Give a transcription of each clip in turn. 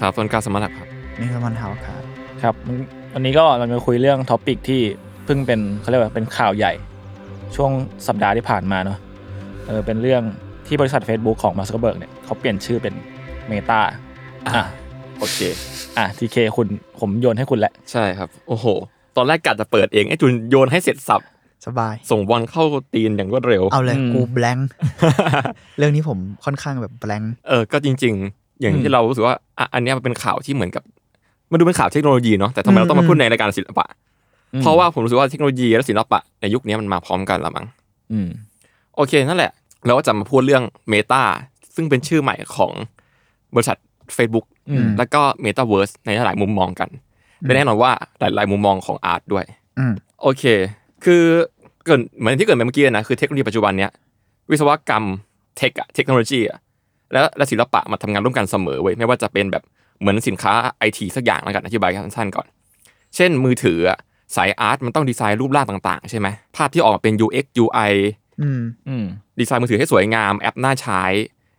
ครับต้นกล้าสมรรถครับนี่คือมันเฮาครับครับมันวันนี้ก็เราจะคุยเรื่อง topic ที่เพิ่งเป็นเขาเรียกว่าเป็นข่าวใหญ่ ช่วงสัปดาห์ที่ผ่านมาเนาะเออเป็นเรื่องที่บริษัท Facebook ของมาร์คซักเบิร์กเนี่ยเขาเปลี่ยนชื่อเป็น Meta อะโอเคอะ TK คุณผมโยนให้คุณแหละ ใช่ครับ โอ้โห ตอนแรกกะจะเปิดเองไอ้จุนโยนให้เสร็จสรรพสบาย ส่งบอลเข้าตีนอย่างรวดเร็ว เอาเลยอืมกูแบงค์เรื่องนี้ผมค่อนข้างแบบแบงค์เออ ก็จริงๆ อย่างอืที่มเรารู้สึกว่าอะอันเนี้ยมันเป็นข่าวที่เหมือนกับ มันดูเป็นข่าวเทคโนโลยีเนาะแต่ทำไมเราต้องมาพูดในรายการศิลปะ เพราะว่าผมรู้สึกว่าเทคโนโลยีและศิลปะในยุคนี้มันมาพร้อมกันละมั้งอืมโอเคนั่นแหละเราก็จะมาพูดเรื่อง Meta ซึ่งเป็นชื่อใหม่ของบริษัท Facebook อืมแล้วก็ Metaverse ในหลายมุมมองกันและแน่นอนว่าหลาย ๆ มุมมองของอาร์ตด้วยอืมโอเค คือเกิดเหมือนที่เกิดไปเมื่อกี้นะคือเทคโนโลยีปัจจุบันเนี้ยวิศวกรรมเทคอะเทคโนโลยีอะ และและศิลปะมาทำงานร่วมกันเสมอเว้ยไม่ว่าจะเป็นแบบเหมือนสินค้าไอทีสักอย่างแล้วกันอธิบายสั้นๆก่อน เช่นมือถืออะสายอาร์ตมันต้องดีไซน์รูปร่างต่างๆ ใช่ไหมภาพที่ออกมาเป็น UX UI อืมอืมดีไซน์มือถือให้สวยงามแอปน่าใช้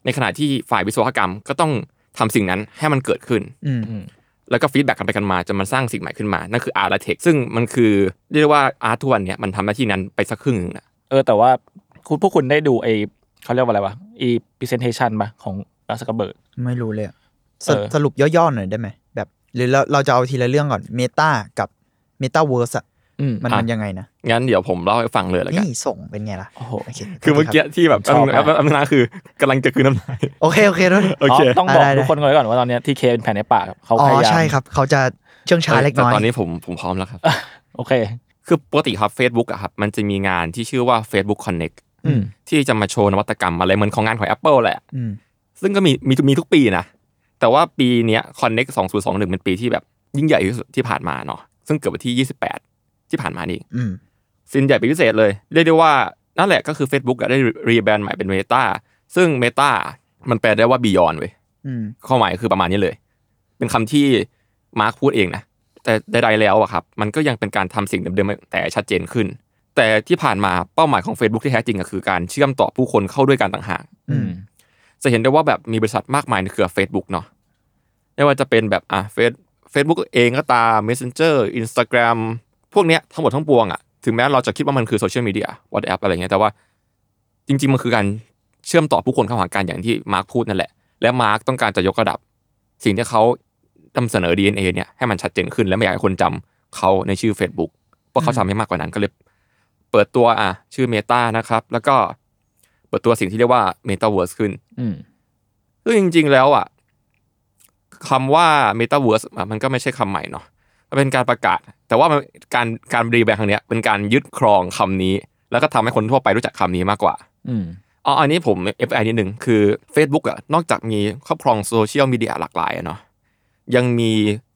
ในขณะที่ฝ่ายวิศวกรรมก็ต้องทำสิ่งนั้นให้มันเกิดขึ้นอืมแล้วก็ feedback กันไปกันมาจนมันสร้างสิ่งใหม่ขึ้นมา นั่นคือ art และ tech ซึ่งมันคือเรียกได้ว่า art ทุกวันเนี้ยมันทำหน้าที่นั้นไปสักครึ่งหนึงอะเออแต่ว่าคุณพวกคุณได้ดูไอเขาเรียกว่าอะไรวะ อี presentation ปะของมาร์คซักเบิร์กไม่รู้เลยอะสเออสรุปย่อๆหน่อยได้ไหมแบบ หรือเราเราจะเอาทีละเรื่องก่อน Meta กับเมตาเวิร์สอะอืมมันมันยังไงนะ งั้นเดี๋ยวผมเล่าให้ฟังเลยแล้วกัน นี่ส่งเป็นไงล่ะ โอ้โหโอเคคือเมื่อกี้ที่แบบชอบมากแป๊บแป๊บนะคือกำลังจะกลืนน้ำลายโอเค โอเคด้วยโอเคต้องบอกได้ได้ทุกคนก่อนไว้ก่อนว่าตอนเนี้ TK เป็นแผลในปากครับเขาอ๋พอยายามใช่ครับ เขาจะเชื่องช้าเล็กน้อยแต่ตอนนี้ผมผมพร้อมแล้วครับ โอเค คือปกติครับ Facebook อะครับ มันจะมีงานที่ชื่อว่า Facebook Connect อืม ที่จะมาโชว์นวัตกรรมอะไรเหมือนของงานของ Apple แหละอืมซึ่งก็มีมีมีทุกปีนะ แต่ว่าปีเนี้ย Connect 2021 เป็นปีที่แบบยิ่งใหญ่ที่สุดที่ผ่านมาเนาะซึ่งเกิดวันที่ 28 ที่ผ่านมานี่เองอืมสินใหญ่เป็นพิเศษเลย เรียกได้ว่านั่นแหละก็คือ Facebook อะได้รีแบรนด์ใหม่เป็น Meta ซึ่ง Meta มันแปลได้ว่า Beyond เว้ยอืมข้อหมายคือประมาณนี้เลย เป็นคำที่มาร์คพูดเองนะแต่ใดๆแล้วอะครับ มันก็ยังเป็นการทำสิ่งเดิมๆแต่ชัดเจนขึ้น แต่ที่ผ่านมาเป้าหมายของ Facebook ที่แท้จริงก็คือการเชื่อมต่อผู้คนเข้าด้วยกันต่างหากอืมจะเห็นได้ว่าแบบมีบริษัทมากมายในเครือ Facebook เนาะไม่ว่าจะเป็นแบบอะเฟซเฟซบุ๊กเองก็ตาม Messenger Instagram พวกเนี้ยทั้งหมดทั้งปวงอะถึงแม้เราจะคิดว่ามันคือโซเชียลมีเดีย WhatsApp อะไรเงี้ยแต่ว่า จริง ๆ มันคือการเชื่อมต่อผู้คนเข้าหากันอย่างที่มาร์คพูดนั่นแหละ และมาร์คต้องการจะยกระดับ สิ่งที่เขานำเสนอ DNA เนี่ยให้มันชัดเจนขึ้นและไม่อยากให้คนจำเขาในชื่อ Facebook เพราะเขาทำให้มากกว่านั้นก็เลย เปิดตัวอะ ชื่อ Meta นะครับ แล้วก็เปิดตัวสิ่งที่เรียกว่า Metaverse ขึ้นอืมซึ่งจริง ๆ แล้วอะคำว่า Metaverse อะมันก็ไม่ใช่คำใหม่เนาะมันเป็นการประกาศ แต่ว่ามันการการ rebrand ครั้งเนี้ยเป็นการยึดครองคำนี้ แล้วก็ทำให้คนทั่วไปรู้จักคำนี้มากกว่าอืมอ๋ออันนี้ผม FYI นิดนึงคือ Facebook อะนอกจากมีครอบครองโซเชียลมีเดียหลากหลายอะเนาะยังมี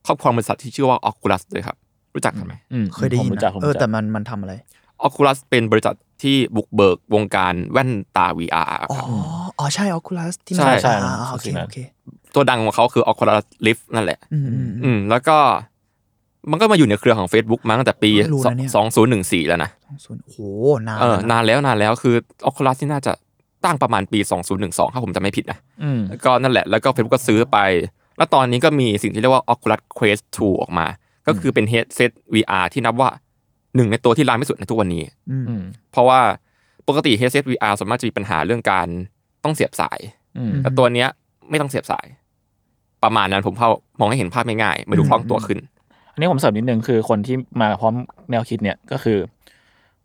ครอบครองบริษัทที่ชื่อว่า Oculus ด้วยครับ รู้จักกันไหมอืมเคยได้ยินผมรู้จักนะผมเออรู้จัแต่กมันมันทำอะไร Oculus เป็นบริษัทที่บุกเบิกวงการแว่นตา VR คอ๋อรับอ๋อใช่ Oculus ที่ใช่มันใช่อ่าใช่โอเคสิ่งนั้นโอเคตัวดังของเขาคือ Oculus Rift นั่นแหละ อืมอืมอือืมมแล้วก็มันก็มาอยู่ในเครือของ Facebook มาตั้งแต่ปีเพิ่งรู้นะเนี่ย2014 แล้วนะศูนย์โอ้โหนานเออแล้วนะนานแล้วนานแล้วคือ Oculus ที่น่าจะตั้งประมาณปี 2012ถ้าผมจำไม่ผิดนะอืมก็นั่นแหละแล้วก็ Facebook ก็ซื้อไป แล้วตอนนี้ก็มีสิ่งที่เรียกว่า Oculus Quest 2 ออกมา ก็คือเป็น headset VR ที่นับว่า หนึ่งในตัวที่ร้านที่สุดในทุกวันนี้อืมอืมเพราะว่าปกติ headset VR ส่วนมากจะมีปัญหาเรื่องการต้องเสียบสายอืมแต่ตัวเนี้ยไม่ต้องเสียบสาย ประมาณนั้นผมเข้ามองให้เห็นภาพง่ายๆไม่ดูคล่องตัวขึ้น อันนี้ผมเสริมนิดนึงคือคนที่มาพร้อมแนวคิดเนี่ยก็คือ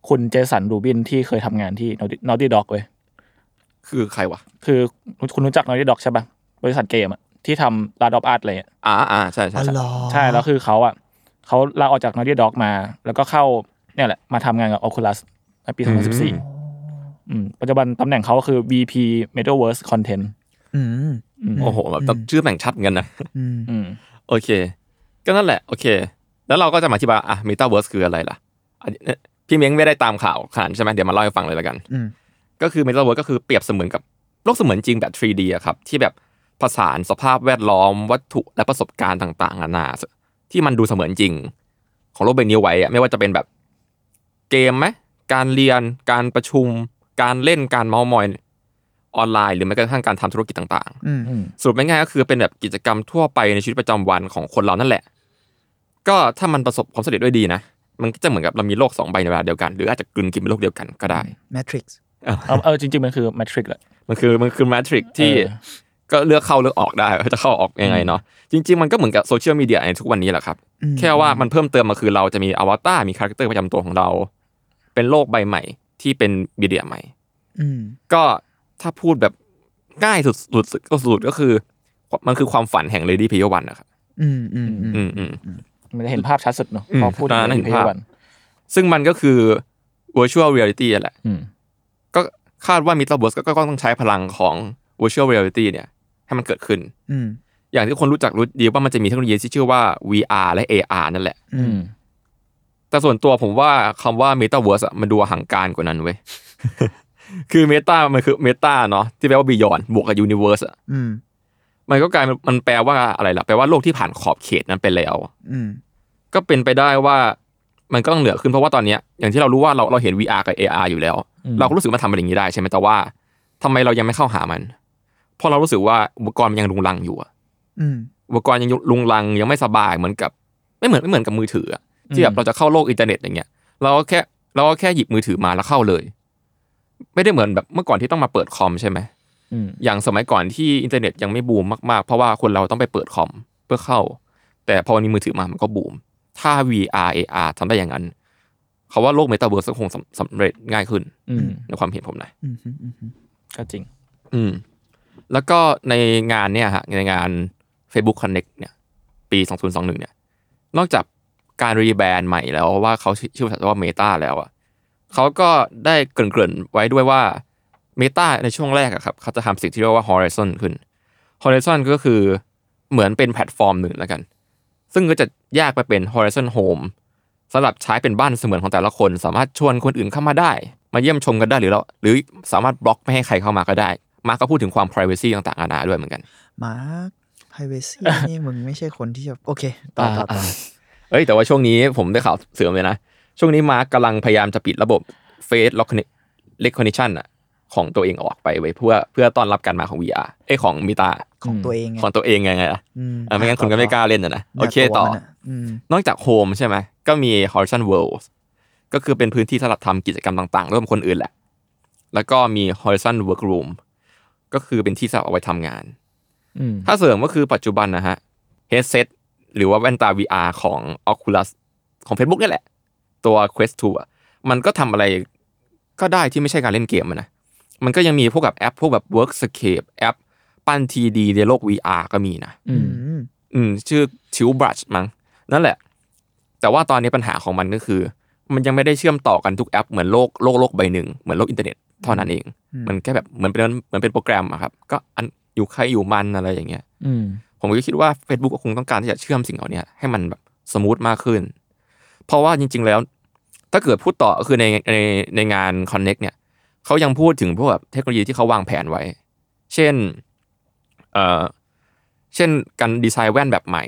คุณเจสันรูบินที่เคยทำงานที่ Naughty Dog เว้ยคือใครวะ คือคุณรู้จัก Naughty Dog ใช่ปะบริษัทเกมอะที่ทำ Last of Us อะไรอะอ่าอ่าใช่ใช่อ๋อใช่เหรอใช่แล้วคือเขาอะ เขาลาออกจาก Naughty Dog มา แล้วก็เข้าเนี่ยแหละมาทำงานกับ Oculus ในปี 2014อืมปัจจุบันตำแหน่งเขาคือ VP Metaverse Content อืมอืมโอ้โหแบบชื่อแบ่งชัดเหมือนกันนะอืมอืมโอเค ก็นั่นแหละ โอเค แล้วเราก็จะมาอธิบายอะ Metaverse คืออะไรล่ะอันนี้เนี่ยพี่เม้งไม่ได้ตามข่าวขนาดนั้นใช่ไหมเดี๋ยวมาเล่าให้ฟังเลยละกันอืมก็คือ Metaverse ก็คือเปรียบเสมือนกับโลกเสมือนจริงแบบ 3D อะครับ ที่แบบผสานสภาพแวดล้อมวัตถุและประสบการณ์ต่างๆนานา ที่มันดูเสมือนจริง ของโลกใบนี้ไว้อะไม่ว่าจะเป็นแบบเกมไหมการเรียนการประชุม การเล่นการเมาส์มอยออนไลน์ หรือแม้กระทั่งการทำธุรกิจต่างอืมอืมๆสรุปง่ายๆก็คือเป็นแบบกิจกรรมทั่วไปในชีวิตประจำวันของคนเรานั่นแหละ ก็ถ้ามันประสบความสำเร็จด้วยดีนะมันก็จะเหมือนกับเรามีโลกสองใบในเวลาเดียวกัน หรืออาจจะกลืนกินเป็นโลกเดียวกันก็ได้แมทริกซ์เอาเออจริงๆ มันคือ Matrix แหละมันคือมันคือแมทริกที่เออ ก็เลือกเข้าเลือกออกได้ว่าจะเข้าออกยังไงเนาะจริง ๆ มันก็เหมือนกับโซเชียลมีเดียในทุกวันนี้แหละครับ แค่ว่ามันเพิ่มเติมมาคือเราจะมีอวตารมี character ประจำตัวของเรา เป็นโลกใบใหม่ที่เป็น media ใหม่อืมก็ถ้าพูดแบบง่ายสุดสุดก็สุดก็คือ มันคือความฝันแห่ง Ready Player One นะครับอืมอืมอืมอืมอืมมันจะเห็นภาพชัดสุดเนอะอืมพอพูดถึงอ่าน่าเห็นภาพวันซึ่งมันก็คือ virtual reality นั่นแหละอืมก็คาดว่า Metaverse ก็ก็ต้องใช้พลังของ virtual reality เนี่ย ให้มันเกิดขึ้น อืมอย่างที่คนรู้จักรู้ดีว่ามันจะมีเทคโนโลยีที่ชื่อว่า VR และ AR นั่นแหละ อือืมมแต่ส่วนตัวผมว่าคำว่า Metaverse อะมันดูห่างการกว่านั้นเว้ยคือ Meta มันคือ Meta เนาะที่แปลว่า Beyond บวกกับ Universe อะอืมมันก็กลายเป็นมันแปลว่าอะไรล่ะ แปลว่าโลกที่ผ่านขอบเขตนั้นไปแล้วอืมก็เป็นไปได้ว่ามันก็ต้องเหนือขึ้นเพราะว่าตอนเนี้ยอย่างที่เรารู้ว่าเราเราเห็น VR กับ AR อยู่แล้วอืมเราก็รู้สึกมันทำเป็นอย่างนี้ได้ใช่ไหมแต่ว่าทำไมเรายังไม่เข้าหามันเพราะเรารู้สึกว่าอุปกรณ์มันยังรุงรังอยู่อะอืมอุปกรณ์ยังรุงรังยังไม่สบายเหมือนกับ ไม่เหมือนไม่เหมือนกับมือถืออะที่แบบเราจะเข้าโลกอินเทอร์เน็ตอย่างเงี้ยเราก็แค่เราก็แค่หยิบมือถือมาแล้วเข้าเลย ไม่ได้เหมือนแบบเมื่อก่อนที่ต้องมาเปิดคอมใช่ไหมอืมอย่างสมัยก่อนที่อินเทอร์เน็ตยังไม่บูมมากๆ เพราะว่าคนเราต้องไปเปิดคอมเพื่อเข้า แต่พอวันนี้มือถือมามันก็บูม ถ้า VR AR ทำได้อย่างนั้นเขาว่าโลกเมตาเวิร์สคงสำสำเร็จง่ายขึ้นอืมในความเห็นผมนะอืมอืมอืมอืมก็จริง อืม แล้วก็ในงานเนี่ยฮะในงาน Facebook Connect เนี่ย ปี 2021 เนี่ย นอกจากการ rebrand ใหม่แล้วว่าเขาชื่อว่า Meta แล้วอะเขาก็ได้เกริ่นๆไว้ด้วยว่า Meta ในช่วงแรกอะครับเขาจะทำสิ่งที่เรียกว่า Horizon ขึ้น Horizon ก็คือเหมือนเป็นแพลตฟอร์มหนึ่งแล้วกัน ซึ่งก็จะแยกไปเป็น Horizon Home สำหรับใช้เป็นบ้านเสมือนของแต่ละคน สามารถชวนคนอื่นเข้ามาได้ มาเยี่ยมชมกันได้หรือเราหรือสามารถบล็อกไม่ให้ใครเข้ามาก็ได้ มาร์กก็พูดถึงความ privacy ต่างๆนานาด้วยเหมือนกัน มาร์ค privacy นี่มึงไม่ใช่คนที่จะโอเคต่อต่อต่อเอ้ยแต่ว่าช่วงนี้ผมได้ข่าวเสริมเลยนะ ช่วงนี้มาร์กกำลังพยายามจะปิดระบบ Face Recognition อะของตัวเองออกไปไว้เพื่อเพื่อต้อนรับการมาของ VR เอ้ยของ Metaของตัวเองไงของตัวเองไงไงล่ะอืมเออไม่งั้นคุณก็ไม่กล้าเล่นอะนะโอเคนี่ยต่อวมันะมนอกจาก Home ใช่ไหมก็มี Horizon World ก็คือเป็นพื้นที่สำหรับทำกิจกรรมต่างๆ ร่วมกับคนอื่นแหละ แล้วก็มี Horizon Workroom ก็คือเป็นที่สำหรับเอาไว้ทำงานอืมถ้าเสริมก็คือปัจจุบันนะฮะ headset หรือว่าแว่นตา VR ของ Oculus ของ Facebook นี่แหละ ตัว Quest 2อะมันก็ทำอะไรก็ได้ที่ไม่ใช่การเล่นเกมอะนะ มันก็ยังมีพวกกับแอป พวกแบบ Workspace แอป ปั้น 3D ในโลก VR ก็มีนะอืมอืมอืมชื่อ Tilt Brush มั้งนั่นแหละ แต่ว่าตอนนี้ปัญหาของมันก็คือ มันยังไม่ได้เชื่อมต่อกันทุกแอปเหมือนโลกโลกโลกใบหนึ่งเหมือนโลกอินเทอร์เน็ต เท่านั้นเอง มันแค่แบบเหมือนเป็นเหมือนเป็นโปรแกรมอะครับ ก็อันอยู่ใครอยู่มันอะไรอย่างเงี้ยอืมผมก็คิดว่า Facebook ก็คงต้องการที่จะเชื่อมสิ่งเหล่านี้ให้มันแบบ smooth มากขึ้น เพราะว่าจริง ๆ แล้ว ถ้าเกิดพูดต่อก็คือในในในงาน Connect เนี่ยเขายังพูดถึงพวกแบบเทคโนโลยีที่เขาวางแผนไว้ เช่นเอ่อเช่นการดีไซน์แว่นแบบใหม่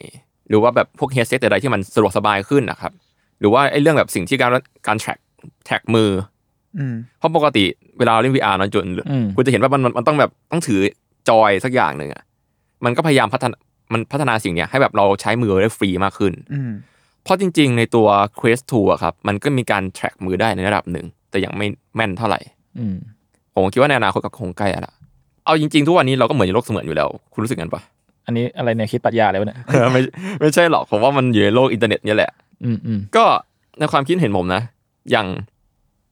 หรือว่าแบบพวกเฮดเซตอะไรที่มันสะดวกสบายขึ้นนะครับ หรือว่าไอ้เรื่องแบบสิ่งที่การการแทร็กแท็กมืออืม เพราะปกติเวลาเราเล่น VR เนอะจนอืมคุณจะเห็นว่ามันมันมันต้องแบบต้องถือจอยสักอย่างหนึ่งอะมันก็พยายามพัฒนามันพัฒนาสิ่งเนี้ยให้แบบเราใช้มือได้ฟรีมากขึ้นอืมเพราะจริง ๆ ในตัว Quest 2อะครับ มันก็มีการ track มือได้ในระดับหนึ่ง แต่ยังไม่แม่นเท่าไหร่อืมผมคิดว่าในอนาคตก็คงใกล้แล้วล่ะเอาจริง ๆ ทุกวันนี้เราก็เหมือนในโลกเสมือนอยู่แล้ว คุณรู้สึกกันปะอันนี้อะไรเนี่ยคิดปรัชญาอะไรวะเนี่ยไม่ไม่ใช่หรอกผมว่ามันอยู่ในโลกอินเทอร์เน็ตเนี่ยแหละอืมอืมก็ในความคิดเห็นผมนะ อย่าง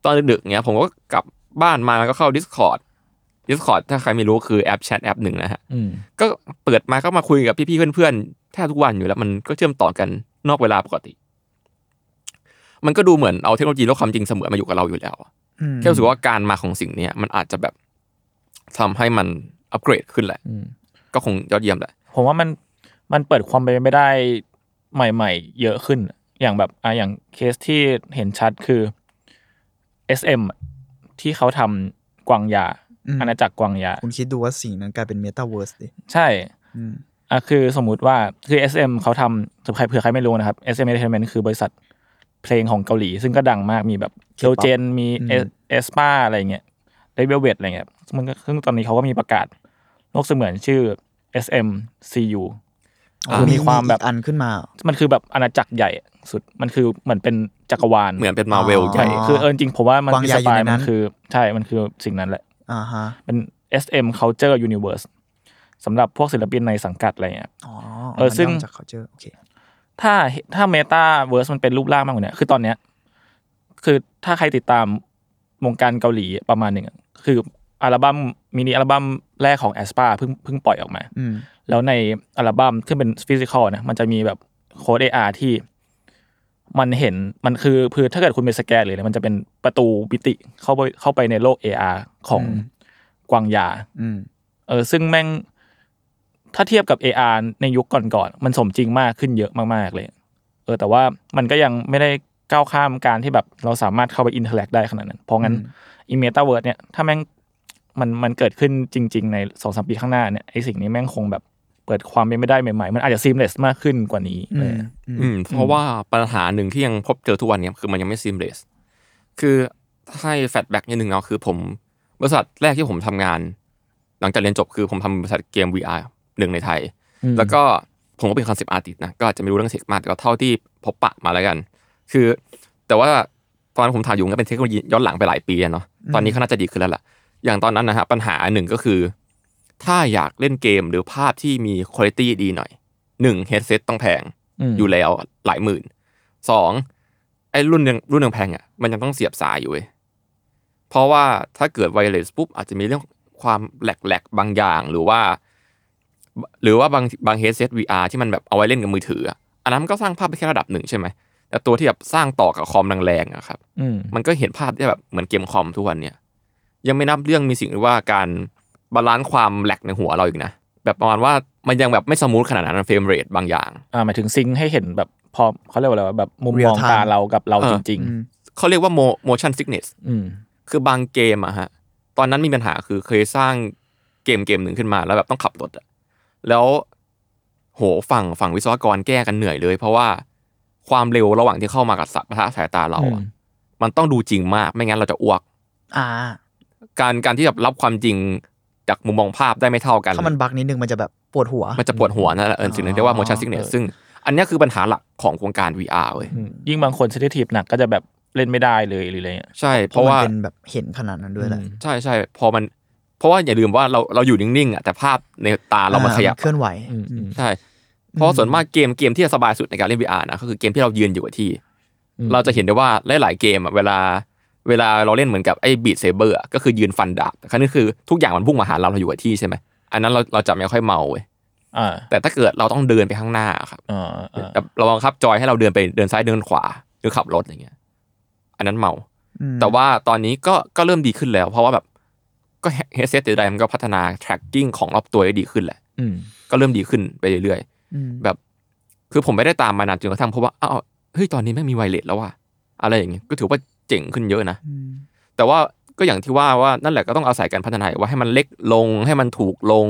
ตอนดึกๆเนี้ยผมก็กลับบ้านมาก็เข้า Discord Discord ถ้าใครไม่รู้คือแอปแชทแอปหนึ่งนะฮะอืมก็เปิดมาก็มาคุยกับพี่ๆเพื่อนๆแทบทุกวันอยู่แล้วมันก็เชื่อมต่อกันนอกเวลาปกติ มันก็ดูเหมือนเอาเทคโนโลยีโลกความจริงเสมือนมาอยู่กับเราอยู่แล้วอืมแค่รู้สึกว่าการมาของสิ่งเนี้ยมันอาจจะแบบทำให้มันอัปเกรดขึ้นแหละอืมก็คงยอดเยี่ยมแหละ ผมว่ามันมันเปิดความเป็นไปไม่ได้ใหม่ ๆ เยอะขึ้น อย่างแบบอะอย่างเคสที่เห็นชัดคือ SM อะที่เขาทำกวางยาอาณาจักรกวางยา คุณคิดดูว่าสิ่งนั้นกลายเป็นเมตาเวิร์สดิใช่อืมอะคือสมมุติว่าคือ SM เขาทำสำหรับใครเผื่อใครไม่รู้นะครับ SM Entertainment คือบริษัทเพลงของเกาหลี ซึ่งก็ดังมากมีแบบเ l ลเจนมีเอสปาอะไรเงี้ยได้เวลเวตอะไรเงี้ยมันก็ซึ่งตอนนี้เขาก็มีประกาศโลกเสมือนชื่อ SMCU คือ มีความแบบอีกอันขึ้นมา มันคือแบบอาณาจักรใหญ่สุดมันคือเหมือนเป็นจักรวาลเหมือนเป็นมาเวลอ๋อใหญ่ใช่คือเออจริงๆผมว่ามันกวางอินใหญ่สปายอยู่ในนั้มันนคือใช่มันคือสิ่งนั้นแหละอ่าฮะเป็น SM Culture Universe สำหรับพวกศิลปินในสังกัดอะไรเงี้ยอ๋อเออซึ่งมันย่จากเขาเจอโอเคถ้าถ้าเมตาเวิร์สมันเป็นรูปร่างมากกว่าเนี้ยคือตอนเนี้ย คือถ้าใครติดตามวงการเกาหลีประมาณหนึ่งอะคือ อัลบั้มมินิอัลบั้มแรกของแอสปาเพิ่งเพิ่งปล่อยออกมาอืมแล้วในอัลบั้มที่เป็นฟิสิกอลนะมันจะมีแบบโค้ด AR ที่ มันเห็นมันคือคือถ้าเกิดคุณไปสแกนเลยเนี่ยมันจะเป็นประตูปิติเข้าไปเข้าไปในโลก AR ของอืมกวางยาอืมเออ ซึ่งแม่งถ้าเทียบกับ AR ในยุคก่อนๆมันสมจริงมากขึ้นเยอะมากๆเลย เออ แต่ว่ามันก็ยังไม่ได้ก้าวข้ามการที่แบบเราสามารถเข้าไป interact ได้ขนาดนั้น เพราะงั้นอีเมตาเวิร์ดเนี่ย ถ้าแม่ง มันมันเกิดขึ้นจริง ๆ ในสองสามปีข้างหน้าเนี่ยไอสิ่งนี้แม่งคงแบบเปิดความเป็นไม่ได้ใหม่ๆ มันอาจจะ seamless มากขึ้นกว่านี้อืเลยมอืมอืมเพราะว่าปัญหาหนึ่งที่ยังพบเจอทุกวันเนี้ยคือมันยังไม่ seamless คือให้ flashback นิดนึงเนาะคือผมบริษัทแรกที่ผมทำงาน หลังจากเรียนจบคือผมทำบริษัทเกม VR หนึ่งในไทยอืมแล้วก็ผมก็เป็น concept artist นะก็อาจจะไม่รู้เรื่อง tech มากแต่ก็เท่าที่พบปะมาแล้วกัน คือ แต่ว่าตอนนั้นผมถ่ายอยู่ก็เป็นเทคโนโลยีย้อนหลังไปหลายปีอะเนาะตอนนี้ก็น่าจะดีขึ้นแล้วล่ะ อย่างตอนนั้นนะฮะปัญหาหนึ่งก็คือ ถ้าอยากเล่นเกมหรือภาพที่มีคุณภาพดีหน่อยหนึ่งเฮดเซตต้องแพงมอยู่แล้วหลายหมื่นสองไอ้รุ่นยังรุ่นยังแพงอะมันยังต้องเสียบสายอยู่เว้ยเพราะว่าถ้าเกิดไวเลสปุ๊บอาจจะมีเรื่องความแหลกๆบางอย่างหรือว่า หรือว่าบางบางเฮดเซต VR ที่มันแบบเอาไว้เล่นกับมือถืออะอันนั้นมันก็สร้างภาพไปแค่ระดับหนึ่งใช่ไหมแต่ตัวที่แบบสร้างต่อกับคอมแรงๆอะครับอืมมันก็เห็นภาพได้แบบเหมือนเกมคอมทุกวันเนี่ย ยังไม่นับเรื่องมีสิ่งที่ว่าการ balance ความ lag ในหัวเราอีกนะ แบบประมาณว่ามันยังแบบไม่ smooth ขนาดนั้น frame rate บางอย่างอ่าหมายถึง sync ให้เห็นแบบพอเขาเรียกว่าอะไรวะแบบมุมม Real อง time ตาเรากับเราเออจริงอืมเขาเรียกว่า mo- motion sickness ๆอืมคือบางเกมอะฮะตอนนั้นมีปัญหาคือเคยสร้างเกมเกมหนึ่งขึ้นมาแล้วแบบต้องขับรถอะแล้วโหฝั่งฝั่งวิศวกรแก้กันเหนื่อยเลย เพราะว่าความเร็วระหว่างที่เข้ามากับสัปะทะสายตาเราอะอืมมันต้องดูจริงมากไม่งั้นเราจะอ้วก อ่า การการที่แบบรับความจริงจากมุมมองภาพได้ไม่เท่ากัน ถ้ามันบักนิดนึงมันจะแบบปวดหัว มันจะปวดหัวนั่นแหละเออสิ่งนึงเรียกว่า motion เอ sickness อซึ่งอันเนี้ยคือปัญหาหลักของวงการ VR เว้ยอืมยิ่งบางคนเซนซิทีฟหนักก็จะแบบเล่นไม่ได้เลยหรืออะไรเงี้ยใช่เพเพราะราะว่าว่าเป็นแบบเห็นขนาดนั้นด้วยแหละอืมใช่ใช่พอมันเพราะว่าอย่าลืมว่าเราเราอยู่นิ่งๆอะแต่ภาพในตาเรามันอ่ขยับเคลื่อนไหวอืมอืมใช่เพราะส่วนมากเกมเกมที่สบายสุดในการเล่น VR นะก็คือเกมที่เรายืนอยู่กับที่อืมเราจะเห็นได้ว่าหลายๆเกมอะเวลา เวลาเราเล่นเหมือนกับไอ้ Beat Saber ก็คือยืนฟันดาบแต่คราวนี้คือทุกอย่างมันพุ่งมาหาเราเราอยู่กับที่ใช่ไหมอันนั้นเราเราจะไม่ค่อยเมาเว้ยอ่าแต่ถ้าเกิดเราต้องเดินไปข้างหน้าครับอ่าอ่าแบบเราบังคับจอยให้เราเดินไปเดินซ้ายเดินขวาหรือขับรถอย่างเงี้ย อันนั้นเมาอืมแต่ว่าตอนนี้ก็ก็เริ่มดีขึ้นแล้ว เพราะว่าแบบก็ headset ใดๆมันก็พัฒนา tracking ของรอบตัวได้ดีขึ้นแหละอืมก็เริ่มดีขึ้นไปเรื่อยอืมๆแบบ คือผมไม่ได้ตามมานานจนกระทั่งเพราะว่าอ้าวเฮ้ยตอนนี้ไม่งมีไวเลสแล้วว่ะอะไรอย่างเงี้ยก็ถือว่า เจ๋งขึ้นเยอะนะอืมแต่ว่าก็อย่างที่ว่าว่านั่นแหละก็ต้องอาศัยการพัฒนาว่าให้มันเล็กลงให้มันถูกลง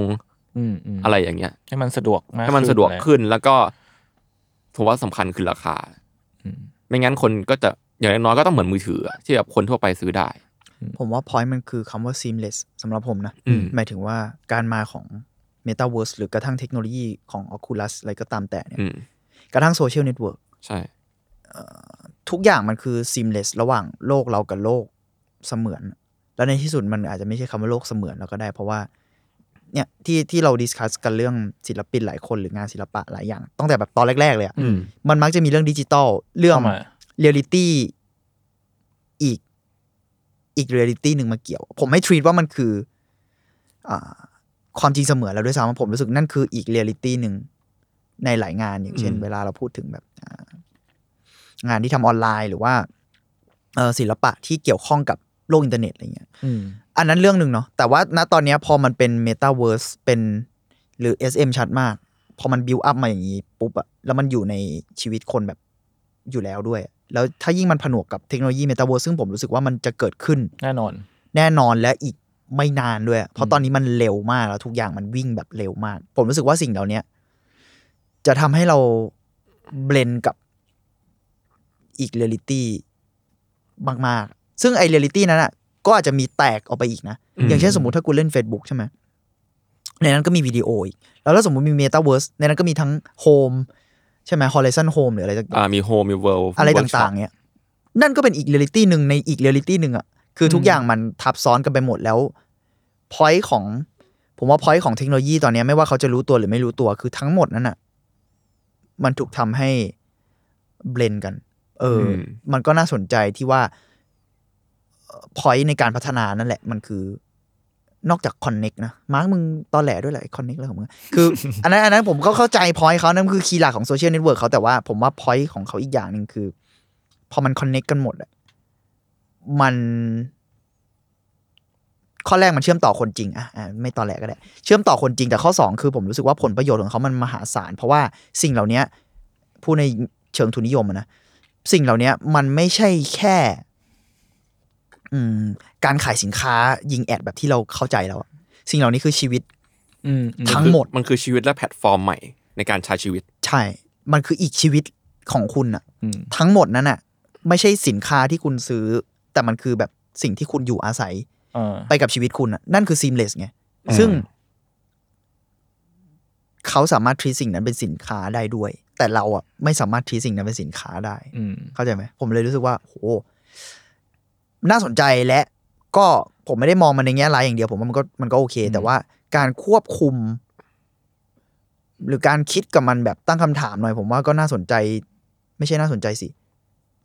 อืมอืมอะไรอย่างเงี้ย ให้มันสะดวกมากให้มันสะดวกอไรขึ้นแล้วก็ผมว่าสำคัญคือราคาไม่งั้นคนก็จะอย่างน้อยๆก็ต้องเหมือนมือถืออะที่แบบคนทั่วไปซื้อได้ ผมว่า point มันคือคำว่า seamless สำหรับผมนะอืมหมายถึงว่าการมาของ Metaverse หรือกระทั่งเทคโนโลยีของ Oculus อะไรก็ตามแต่เนี่ยอืมกระทั่งโซเชียลเน็ตเวิร์กใช่ ทุกอย่างมันคือ seamless ระหว่างโลกเรากับโลกเสมือน แล้วในที่สุดมันอาจจะไม่ใช่คำว่าโลกเสมือนแล้วก็ได้ เพราะว่าเนี่ยที่ที่เรา discuss กันเรื่องศิลปินหลายคนหรืองานศิลปะหลายอย่างตั้งแต่แบบตอนแรก ๆ เลยอะอืมมันมักจะมีเรื่องดิจิตอลเรื่องเข้ามาเรียลิตี้อีกอีกเรียลิตี้หนึ่งมาเกี่ยว ผมไม่ treat ว่ามันคืออ่าความจริงเสมือนแล้วด้วยซ้ำผมรู้สึกนั่นคืออีกเรียลิตี้หนึ่งในหลายงานอย่างเช่นอืมเวลาเราพูดถึงแบบอ่า งานที่ทำออนไลน์หรือว่าเออศิลปะที่เกี่ยวข้องกับโลกอินเทอร์เน็ตอะไรเงี้ยอืมอันนั้นเรื่องหนึ่งเนาะแต่ว่าณตอนเนี้ยพอมันเป็น Metaverse เป็นหรือ SM ชัดมาก พอมันบิวอัพมาอย่างนี้ปุ๊บอะแล้วมันอยู่ในชีวิตคนแบบอยู่แล้วด้วย แล้วถ้ายิ่งมันผนวกกับเทคโนโลยี Metaverse ซึ่งผมรู้สึกว่ามันจะเกิดขึ้นแน่นอน แน่นอนและอีกไม่นานด้วย เพราะตอนนี้มันเร็วมากแล้วทุกอย่างมันวิ่งแบบเร็วมาก ผมรู้สึกว่าสิ่งเหล่านี้จะทำให้เรา blend กับ อีกเรียลิตี้มากๆ ซึ่งไอเรียลิตี้นั้นอะก็อาจจะมีแตกออกไปอีกนะอืมอย่างเช่นสมมติถ้ากูเล่น Facebook ใช่ไหมในนั้นก็มีวิดีโออีก แล้วถ้าสมมติมี Metaverse ในนั้นก็มีทั้ง Home ใช่ไหม Horizon Home หรืออะไรต่างๆอ่ามี home มี world อะไรต่างๆเนี่ยนั่นก็เป็นอีกเรียลิตี้หนึ่งในอีกเรียลิตี้หนึ่งอะคือทุกอย่างมันทับซ้อนกันไปหมดแล้ว point ของ ผมว่า point ของเทคโนโลยีตอนเนี้ยไม่ว่าเขาจะรู้ตัวหรือไม่รู้ตัวคือทั้งหมดนั้นอะมันถูกทำให้ blend กัน เอออมมันก็น่าสนใจที่ว่า point ในการพัฒนานั่นแหละ มันคือนอกจาก connect นะ มาร์กมึงตอแหลด้วยแหละ connect แล้วของมึงคือ อันนั้นอันนั้นผมก็เข้าใจ point เขานั่นคือ key หลักของ social network เขาแต่ว่าผมว่า point ของเขาอีกอย่างหนึ่งคือ พอมัน connect กันหมดอะมัน ข้อแรกมันเชื่อมต่อคนจริงอะอะไม่ตอแหลก็ได้ เชื่อมต่อคนจริงแต่ข้อสองคือผมรู้สึกว่าผลประโยชน์ของเขามันมหาศาล เพราะว่าสิ่งเหล่านี้พูดในเชิงทุนนิยมอะนะ สิ่งเหล่านี้มันไม่ใช่แค่อืมการขายสินค้ายิงแอดแบบที่เราเข้าใจแล้วอะสิ่งเหล่านี้คือชีวิตอืมอืมทั้งหมดมันคือชีวิตและแพลตฟอร์มใหม่ในการใช้ชีวิต ใช่ มันคืออีกชีวิตของคุณอะอืมทั้งหมดนั้นอะไม่ใช่สินค้าที่คุณซื้อ แต่มันคือแบบสิ่งที่คุณอยู่อาศัยเออไปกับชีวิตคุณอะนั่นคือ seamless ไงซึ่ง เขาสามารถ treat สิ่งนั้นเป็นสินค้าได้ด้วย แต่เราอะไม่สามารถ treat สิ่งนั้นเป็นสินค้าได้อืมเข้าใจไหมผมเลยรู้สึกว่าโหน่าสนใจและก็ผมไม่ได้มองมันในแง่ร้ายอย่างเดียว ผมว่ามันก็มันก็โอเค แต่ว่าการควบคุม หรือการคิดกับมันแบบตั้งคำถามหน่อย ผมว่าก็น่าสนใจ ไม่ใช่น่าสนใจสิ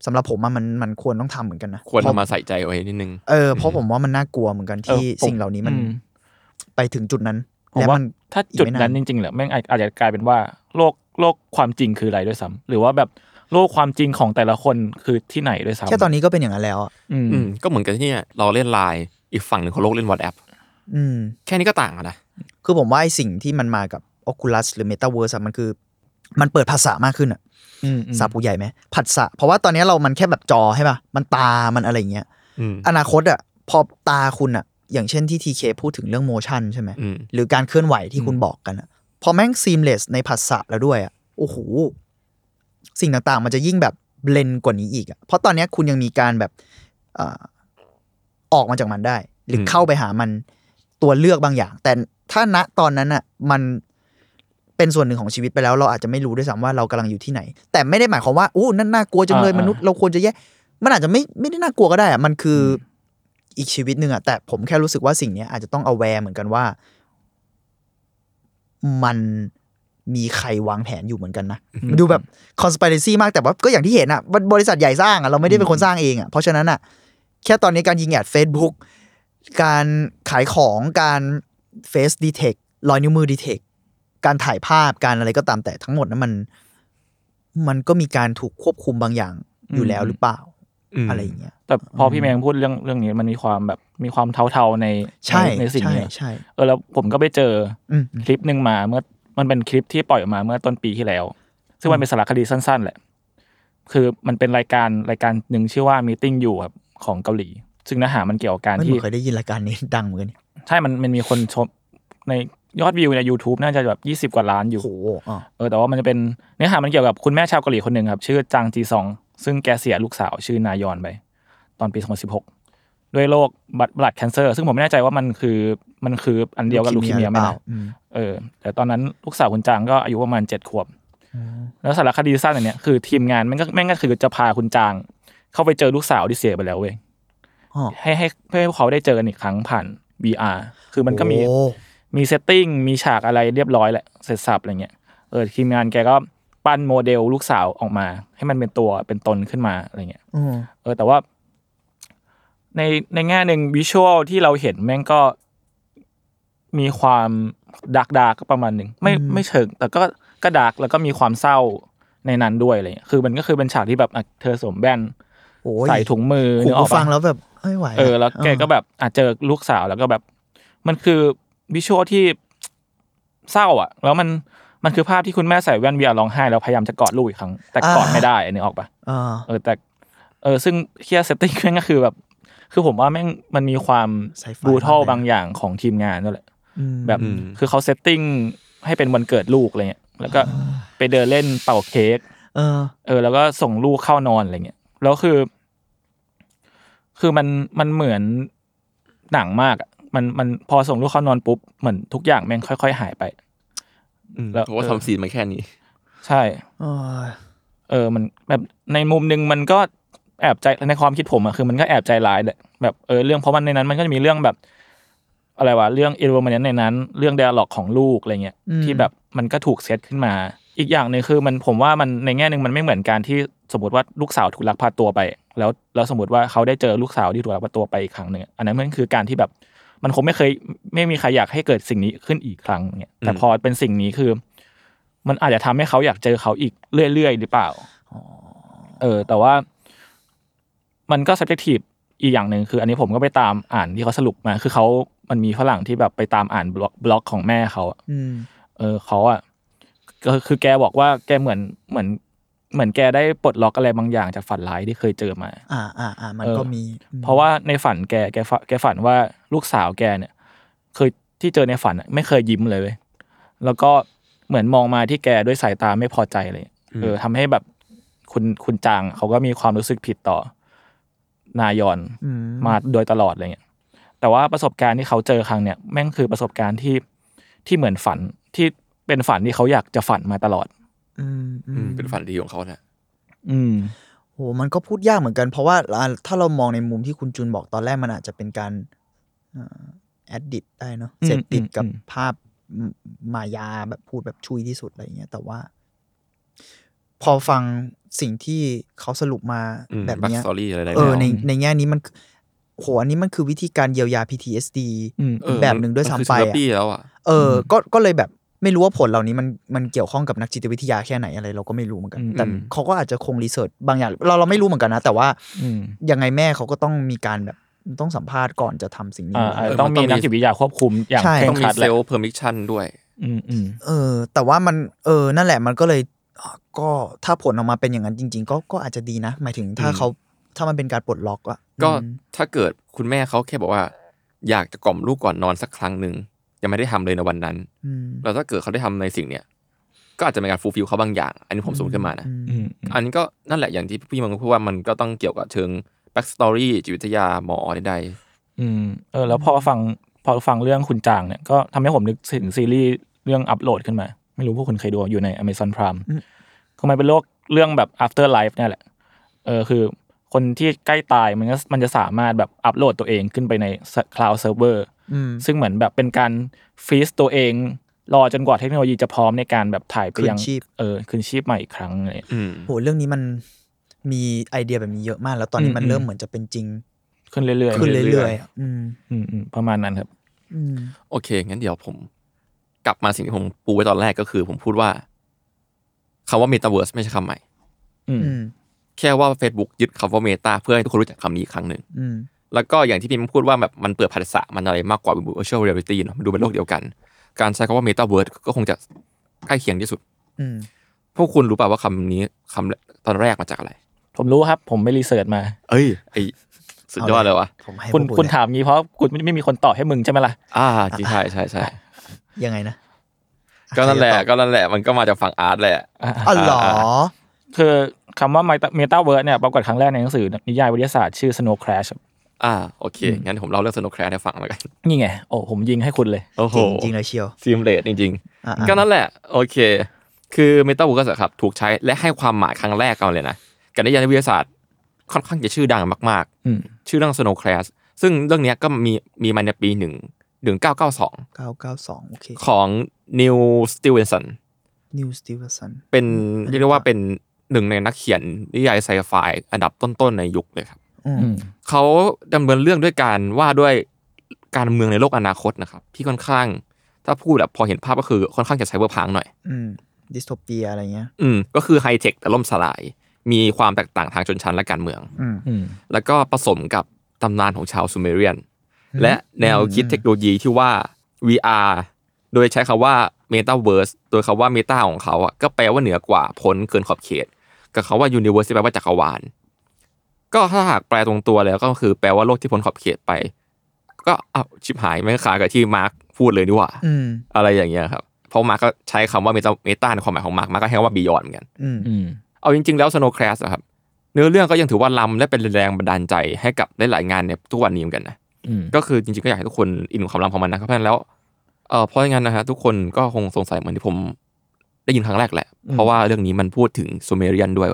สำหรับผมอะมันมันควรต้องทำเหมือนกันนะควรเพาะทำมาใส่ใจไว้นิดนึงเออเพราะผมว่ามันน่ากลัวเหมือนกันที่เออผมสิ่งเหล่านี้มันอืมไปถึงจุดนั้นผมแล้วว่ามันถ้าอีกจุดไม่นั้นนานจริงๆเหรอแม่งอาจอาจจะกลายเป็นว่า โลก โลกความจริงคืออะไรด้วยซ้ำหรือว่าแบบโลกความจริงของแต่ละคนคือที่ไหนด้วยซ้ำแค่ตอนนี้ก็เป็นอย่างนั้นแล้วอะอืมอืมก็เหมือนกันที่เนี่ยเราเล่นไลน์อีกฝั่งหนึ่งของโลกเล่นวอทแอปอืม แค่นี้ก็ต่างกันนะคือผมว่าไอ้สิ่งที่มันมากับ Oculus หรือ Metaverse อะมันคือ มันเปิดภาษามากขึ้นอะ อืมอืมสับผู้ใหญ่ไหมผัสสะ เพราะว่าตอนนี้เรามันแค่แบบจอใช่ป่ะมันตามันอะไรอย่างเงี้ยอืมอนาคตอะพอตาคุณอะอย่างเช่นที่ทีเคพูดถึงเรื่อง motion ใช่ไหมอืม หรือการเคลื่อนไหวที่คุณบอกกันอะ พอแม่ง seamless ในผัสสะแล้วด้วยอะโอ้โหสิ่งต่างๆ มันจะยิ่งแบบเบลนกว่านี้อีกอะเพราะตอนนี้คุณยังมีการแบบเอ่อออกมาจากมันได้ หรืออมเข้าไปหามันตัวเลือกบางอย่าง แต่ถ้าณตอนนั้นอะมันเป็นส่วนหนึ่งของชีวิตไปแล้วเราอาจจะไม่รู้ด้วยซ้ำว่าเรากำลังอยู่ที่ไหน แต่ไม่ได้หมายความว่าอู้นั่นน่ากลัวจังเลยมนุษย์เราควรจะแยกมันอาจจะไม่ไม่ได้น่ากลัวก็ได้อะมันคือออีกชีวิตหนึ่งอะแต่ผมแค่รู้สึกว่าสิ่งเนี้ยอาจจะต้อง aware เหมือนกันว่า มันมีใครวางแผนอยู่เหมือนกันนะมันดูแบบ conspiracy มากแต่ว่าก็อย่างที่เห็นอะบริษัทใหญ่สร้างอะเราไม่ได้เป็นคนสร้างเองอะเพราะฉะนั้นอะแค่ตอนนี้การยิงแอด Facebook การขายของการ face detect รอยนิ้วมือ detect การถ่ายภาพการอะไรก็ตามแต่ทั้งหมดนั้นมัน มันก็มีการถูกควบคุมบางอย่างอยู่แล้วหรือเปล่าม อะไรอย่างเงี้ยแต่พอพี่แมงพูดเรื่องเรื่องนี้มันมีความแบบมีความเทาๆในใช่ในในสิ่งใช่นี้ใช่เออแล้วผมก็ไปเจออืมคลิปหนึ่งมาเมื่อมันเป็นคลิปที่ปล่อยออกมาเมื่อต้นปีที่แล้ว ซึ่งมันเป็นสารคดีสั้น ๆ แหละ คือมันเป็นรายการรายการหนึ่งชื่อว่า Meeting อยู่ครับของเกาหลี ซึ่งเนื้อหามันเกี่ยวกับการไม่เหที่มือนเคยได้ยินรายการนี้ดังเหมือนกันใช่มันมันมีคนชมในยอดวิวใน YouTube น่าจะแบบ20กว่าล้านอยู่โอ้โหอะเออแต่ว่ามันจะเป็นเนื้อหามันเกี่ยวกับคุณแม่ชาวเกาหลีคนหนึ่งครับ ชื่อจางจีซอง ซึ่งแกเสียลูกสาวชื่อนายอนไป ตอนปี 2016 ด้วยโรค blood blood cancer ซึ่งผมไม่แน่ใจว่ามันคือมันคืออันเดียวกับลูคีเมียไหมหรือเปล่านะอืมเออ แต่ตอนนั้นลูกสาวคุณจางก็อายุประมาณเจ็ดขวบ แล้วสารคดีสั้นอันเนี้ยคือทีมงานแม่งก็แม่งก็คือจะพาคุณจาง เข้าไปเจอลูกสาวที่เสียไปแล้วเว้ยอ๋อให้ให้เพื่อให้พวกเขาได้เจอกันอีกครั้งผ่าน VR คือมันก็มีโอ้มี setting มีฉากอะไรเรียบร้อยแหละเสร็จสรรพอะไรเงี้ยเออทีมงานแกก็ ปั้นโมเดลลูกสาวออกมา ให้มันเป็นตัวเป็นตนขึ้นมาอะไรเงี้ยอืมเออแต่ว่า ในในแง่หนึ่งวิชวลที่เราเห็นแม่งก็มีความดักดาร์กประมาณหนึ่งไม่ไม่เชิง แต่ก็ก็ดาร์กแล้วก็มีความเศร้าในนั้นด้วยอะไรเงี้ยคือมันก็คือเป็นฉากที่แบบอะเธอสวมแว่นโอ้ยใส่ถุงมือโอ้นึกอโหอกปะฟังแล้วแบบไม่ไหวะเออแล้วแกก็แบบอาจเจอลูกสาวแล้วก็แบบ มันคือวิชวลที่เศร้าอะ แล้วมัน มันคือภาพที่คุณแม่ใส่แว่น VR ร้องไห้แล้วพยายามจะกอดลูกอีกครั้ง แต่กอดไม่ได้อันนี้ออกปะอ่าเออแต่เออซึ่งเคีย setting แม่งก็คือแบบ คือผมว่าแม่งมันมีความ Sci-fi brutal มากเลยบางอย่างของทีมงานนั่นแหละอืมแบบอืมคือเขา setting ให้เป็นวันเกิดลูกอะไรเงี้ยแล้วก็ไปเดินเล่นเป่าเค้กเออ เออ แล้วก็ส่งลูกเข้านอนอะไรเงี้ยแล้วคือ คือมันมันเหมือนหนังมากอะมันมันพอส่งลูกเข้านอนปุ๊บเหมือนทุกอย่างแม่งค่อย ๆ หายไปอืม แล้วเพราะว่าทำซีนมาแค่นี้ ใช่เออเออ มันแบบในมุมหนึ่งมันก็แอบใจในความคิดผมอะคือมันก็แอบใจร้ายแหละแบบเออเรื่องเพราะมันในนั้นมันก็จะมีเรื่องแบบ อะไรวะเรื่องเอโรมันในนั้นเรื่องเดล็อกของลูกอะไรเงี้ยอืมที่แบบมันก็ถูกเซตขึ้นมา อีกอย่างหนึ่งคือมันผมว่ามันในแง่หนึ่งมันไม่เหมือนการที่สมมติว่าลูกสาวถูกลักพาตัวไป แล้วแล้วสมมติว่าเขาได้เจอลูกสาวที่ถูกลักพาตัวไปอีกครั้งหนึ่งอันนั้นมันคือการที่แบบ มันคงไม่เคยไม่มีใครอยากให้เกิดสิ่งนี้ขึ้นอีกครั้งเนี่ยแต่อืมพอเป็นสิ่งนี้คือ มันอาจจะทำให้เขาอยากเจอเขาอีกเรื่อยๆหรือเปล่าเออ แต่ว่ามันก็ subjective อีกอย่างหนึ่งคือ อันนี้ผมก็ไปตามอ่านที่เขาสรุปมาคือเขามันมีฝรั่งที่แบบไปตามอ่านบล็อกบล็อกของแม่เขาอะอืมเออเขาอะก็คือแกบอกว่าแกเหมือนเหมือน เหมือนแกได้ปลดล็อกอะไรบางอย่างจากฝันร้ายที่เคยเจอมา อ่าอ่าอ่ามันเออก็มีอืมเพราะว่าในฝันแกแกฝันแกฝันว่าลูกสาวแกเนี่ย เคยที่เจอในฝันอะไม่เคยยิ้มเลยเว้ยแล้วก็เหมือนมองมาที่แกด้วยสายตาไม่พอใจเลย เออทำให้แบบคุณคุณจางเขาก็มีความรู้สึกผิดต่อ นายอนอืมมาโดยตลอดอะไรเงี้ยแต่ว่าประสบการณ์ที่เขาเจอครั้งเนี้ยแม่งคือประสบการณ์ที่ที่เหมือนฝันที่เป็นฝันที่เขาอยากจะฝันมาตลอด อืมอือืมมเป็นฝันดีของเขานะอืมโหมันก็พูดยากเหมือนกัน เพราะว่าอ่าถ้าเรามองในมุมที่คุณจุนบอกตอนแรกมันอาจจะเป็นการแอดดิตได้เนาะอืมเสพติดกับอืมภาพมายาแบบพูดแบบชุ่ยที่สุดอะไรเงี้ยแต่ว่า พอฟังสิ่งที่เขาสรุปมาอืมแบบ back เนี้ย story อะไรได้เออแล้วในในแง่นี้มันโหอันนี้มันคือวิธีการเยียวยา PTSD อืมเออแบบหนึ่งด้วยมัซ้ำคือไปเทออะราปีแล้วอะเออ ก็ก็เลยแบบ ไม่รู้ว่าผลเหล่านี้มันมันเกี่ยวข้องกับนักจิตวิทยาแค่ไหนอะไร เราก็ไม่รู้เหมือนกันอืมแต่อืมเขาก็อาจจะคงรีเสิร์ชบางอย่าง เราเราไม่รู้เหมือนกันนะ แต่ว่าอืมยังไงแม่เขาก็ต้องมีการแบบต้องสัมภาษณ์ก่อนจะทำสิ่งนี้อ่าอยู่อาจแล้วจะต้องมีนักจิตวิทยาควบคุมอย่างใช่เคร่ต้องงมีครัดเซแหละลล์เพอร์มิชันด้วยอืมอืมเออ แต่ว่ามันเออนั่นแหละมันก็เลยอะก็ถ้าผลออกมาเป็นอย่างนั้นจริง ๆ ก็ก็อาจจะดีนะ หมายถึงถ้าอืมเขาถ้ามันเป็นการปลดล็อกอะก็อืมถ้าเกิดคุณแม่เขาแค่บอกว่า อยากจะกล่อมลูกก่อนนอนสักครั้งหนึ่ง ยังไม่ได้ทำเลยในวันนั้นอืมแล้วถ้าเกิดเขาได้ทำในสิ่งเนี้ยก็อาจจะเป็นการ fulfill เขาบางอย่าง อันนี้ผมสมมติขึ้นมานะอืมอืมอันนี้ก็นั่นแหละอย่างที่พี่มังพูดว่ามันก็ต้องเกี่ยวกับเชิง backstory จิตวิทยาหมอใดอืมเออแล้วพอฟังพอฟังเรื่องคุณจางเนี่ยก็ทำให้ผมนึกถึงซีรีส์เรื่องอัปโหลดขึ้นมา ไม่รู้พวกคุณเคยดูอยู่ใน Amazon Prime คือมันเป็นโลกเรื่องแบบ after life เนี่ยแหละเออคือคนที่ใกล้ตายมันก็มันจะสามารถแบบอัปโหลดตัวเองขึ้นไปใน cloud server อืม ซึ่งเหมือนแบบเป็นการฟรีซตัวเอง รอจนกว่าเทคโนโลยีจะพร้อมในการแบบถ่ายไปยังคืนชีพเออคืนชีพใหม่อีกครั้งอะไรเลยๆอืมโหเรื่องนี้มันมีไอเดียแบบนี้เยอะมาก แล้วตอนนี้มันอืมเริ่มเหมือนจะเป็นจริง ขึ้นเรื่อยๆขึ้นเรื่เรื่ออยยๆอะอืมอืมอืมประมาณนั้นครับอืมโอเคงั้นเดี๋ยวผม กลับมาสิ่งที่ผมปูไว้ตอนแรกก็คือ ผมพูดว่าคำว่า Metaverse ไม่ใช่คำใหม่อืมอืมแค่ว่า Facebook ยึดคำว่า Meta เพื่อให้ทุกคนรู้จักคำนี้อีกครั้งหนึ่งอืม แล้วก็อย่างที่พิมพูดว่าแบบมันเปิดภาษามันอะไรมากกว่า virtual reality เนอะมันดูเป็นโลกเดียวกัน การใช้คำว่า Metaverse ก็คงจะใกล้เคียงที่สุดอืมพวกคุณรู้ป่าวว่าคำนี้คำตอนแรกมาจากอะไร ผมรู้ครับ ผมไปรีเสิร์ชมา เอ้ยไอสุดยอดเลยวะผมให้คุณพวกคุณเลยถามงี้เพราะคุณไม่ไม่มีคนตอบให้มึงใช่ไหมล่ะอ่าจริงใช่ใช่ใช่ยังไงนะก็นั่นแหละใครจตอบก็นั่นแหละมันก็มาจากฝั่ง art แหละอะอ๋อเหรอคือคำว่าเมตาเวิร์สเนี่ยปรากฏครั้งแรกในหนังสือนิยายวิทยาศาสตร์ชื่อ Snow Crash ครับ อ่าโอเค งั้นผมเล่าเรื่อง Snow Crash ให้ฟังแล้วกัน นี่ไง โอ้ผมยิงให้คุณเลย โอ้โหเก่งจริงเลยเชียว simulate จริงอะๆก็นั่นแหละ โอเค คือเมตา v ู r สครับ ถูกใช้และให้ความหมายครั้งแรกกันเลยนะกับนิยายวิทยาศาสตร์ ค่อนข้างจะชื่อดังมากอืมๆชื่อเรื่อง Snow Crash ซึ่งเรื่องเนี้ยก็มีมีมาในปีหนึ่งหนึ่งเก้าเก้าสองเก้าเก้าสองโอเคของ Neal Stephenson Neal Stephensonเป็นอันนี้เรียกได้ว่าเป็นหนึ่งในนักเขียนนิยายไซไฟอันดับต้นๆในยุคเลยครับอืมอืม เขาดำเนินเรื่องด้วยการว่าด้วยการเมืองในโลกอนาคตนะครับ ที่ค่อนข้าง ถ้าพูดแบบพอเห็นภาพก็คือค่อนข้างจะ cyberpunk หน่อยอืม dystopia อะไรเงี้ย อืมก็คือไฮเทคแต่ล่มสลาย มีความแตกต่างทางชนชั้นและการเมืองอืมอืมแล้วก็ผสมกับตำนานของชาวซูเมเรียน และแนวคิดเทคโนโลยีที่ว่า VR โดยใช้คำว่า Metaverse โดยคำว่า Meta ของเขาอะก็แปลว่าเหนือกว่าพ้นเกินขอบเขต กับคำว่า Universe ที่แปลว่าจักรวาล ก็ถ้าหากแปลตรงตัวแล้วก็คือแปลว่าโลกที่พ้นขอบเขตไป ก็อ้าวชิบหายไม่ขากับที่มาร์คพูดเลยดีกว่าอืมอะไรอย่างเงี้ยครับเพราะมาร์คก็ใช้คำว่า Meta Meta ในความหมายของมาร์คมาร์คก็ใช้คำว่า Beyond เหมือนกันอืมอืมเอาจริง ๆ แล้ว Snow Crash อะครับเนื้อเรื่องก็ยังถือว่าล้ำและเป็นแรงบันดาลใจให้กับหลายๆงานในทุกวันนี้เหมือนกันนะอืมก็คือจริงๆก็อยากให้ทุกคนอินกับความล้ำของมันนะครับเพราะฉะนั้นแล้วเออเพราะงั้นนะฮะทุกคนก็คงสงสัยเหมือนที่ผมได้ยินครั้งแรกแหละ เพราะว่าเรื่องนี้มันพูดถึงซูเมเรียนด้วย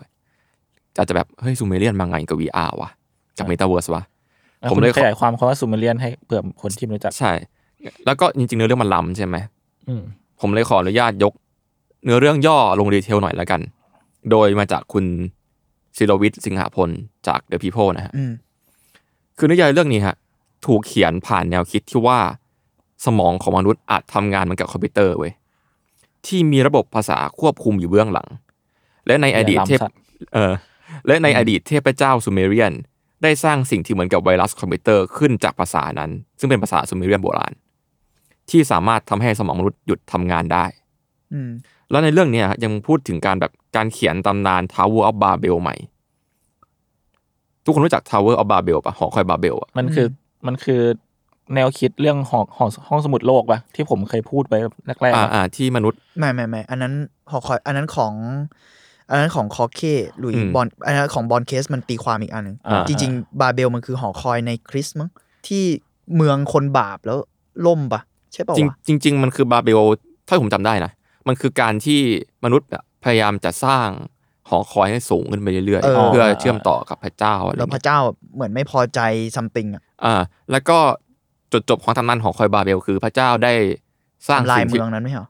อาจจะแบบเฮ้ยซูเมเรียนมาไงกับ VR วะกับ Metaverse วะผผมมเลเลยยขยายความคำว่าซูเมเรียนให้เผื่อคนที่ไม่รู้จักใช่ แล้วก็จริงๆเนื้อเรื่องมันล้ำใช่ไหมอืมผมเลยขออนุญาตยก เนื้อเรื่องย่อลง detail หน่อยแล้วกัน โดยมาจากคุณศิรวิทย์สิงหาพลจาก The People นะฮะอืมคือนิยายเรื่องนี้ฮะ ถูกเขียนผ่านแนวคิดที่ว่าสมองของมนุษย์อาจทำงานเหมือนกับคอมพิวเตอร์เว้ยที่มีระบบภาษาควบคุมอยู่เบื้องหลัง และในอดีตอย่าล้ำเทพสัตว์เออ และในอดีตเทพเจ้าซูเมเรียน ได้สร้างสิ่งที่เหมือนกับไวรัสคอมพิวเตอร์ขึ้นจากภาษานั้น ซึ่งเป็นภาษาซูเมเรียนโบราณ ที่สามารถทำให้สมองมนุษย์หยุดทำงานได้ อืมแล้วในเรื่องเนี้ยยังพูดถึงการแบบการเขียนตำนาน Tower of Babel ใหม่ ทุกคนรู้จัก Tower of Babel ปะหอคอยบาเบลอะมันคือมันคือแนวคิดเรื่องหอห้องห้องสมุดโลกปะที่ผมเคยพูดไปแรกๆอ่าอะอ่าที่มนุษย์ไม่ไม่ไม่อันนั้นหอคอย อันนั้นของ อันนั้นของฆอร์เฆหลุยส์อืมบอร์อันนั้นของบอร์เคสมันตีความอีกอันหนึ่งอ่าจริง ๆ บาเบลมันคือหอคอยในคริสต์มั้งที่เมืองคนบาปแล้วล่มปะใช่ปะจริงวะจริง ๆ มันคือบาเบลถ้าผมจำได้นะ มันคือการที่มนุษย์อะพยายามจะสร้างหอคอยให้สูงขึ้นไปเรื่อยเออๆเพื่อเชื่อมต่อกับพระเจ้าอะไรแล้วพระเงี้ยเจ้าเหมือนไม่พอใจซัมติงอะอ่าแล้วก็จุดจบของตำนานหอคอยบาเบล คือพระเจ้าได้สร้างทำลายสิ่งเมืที่องนั้นไม่เหรอ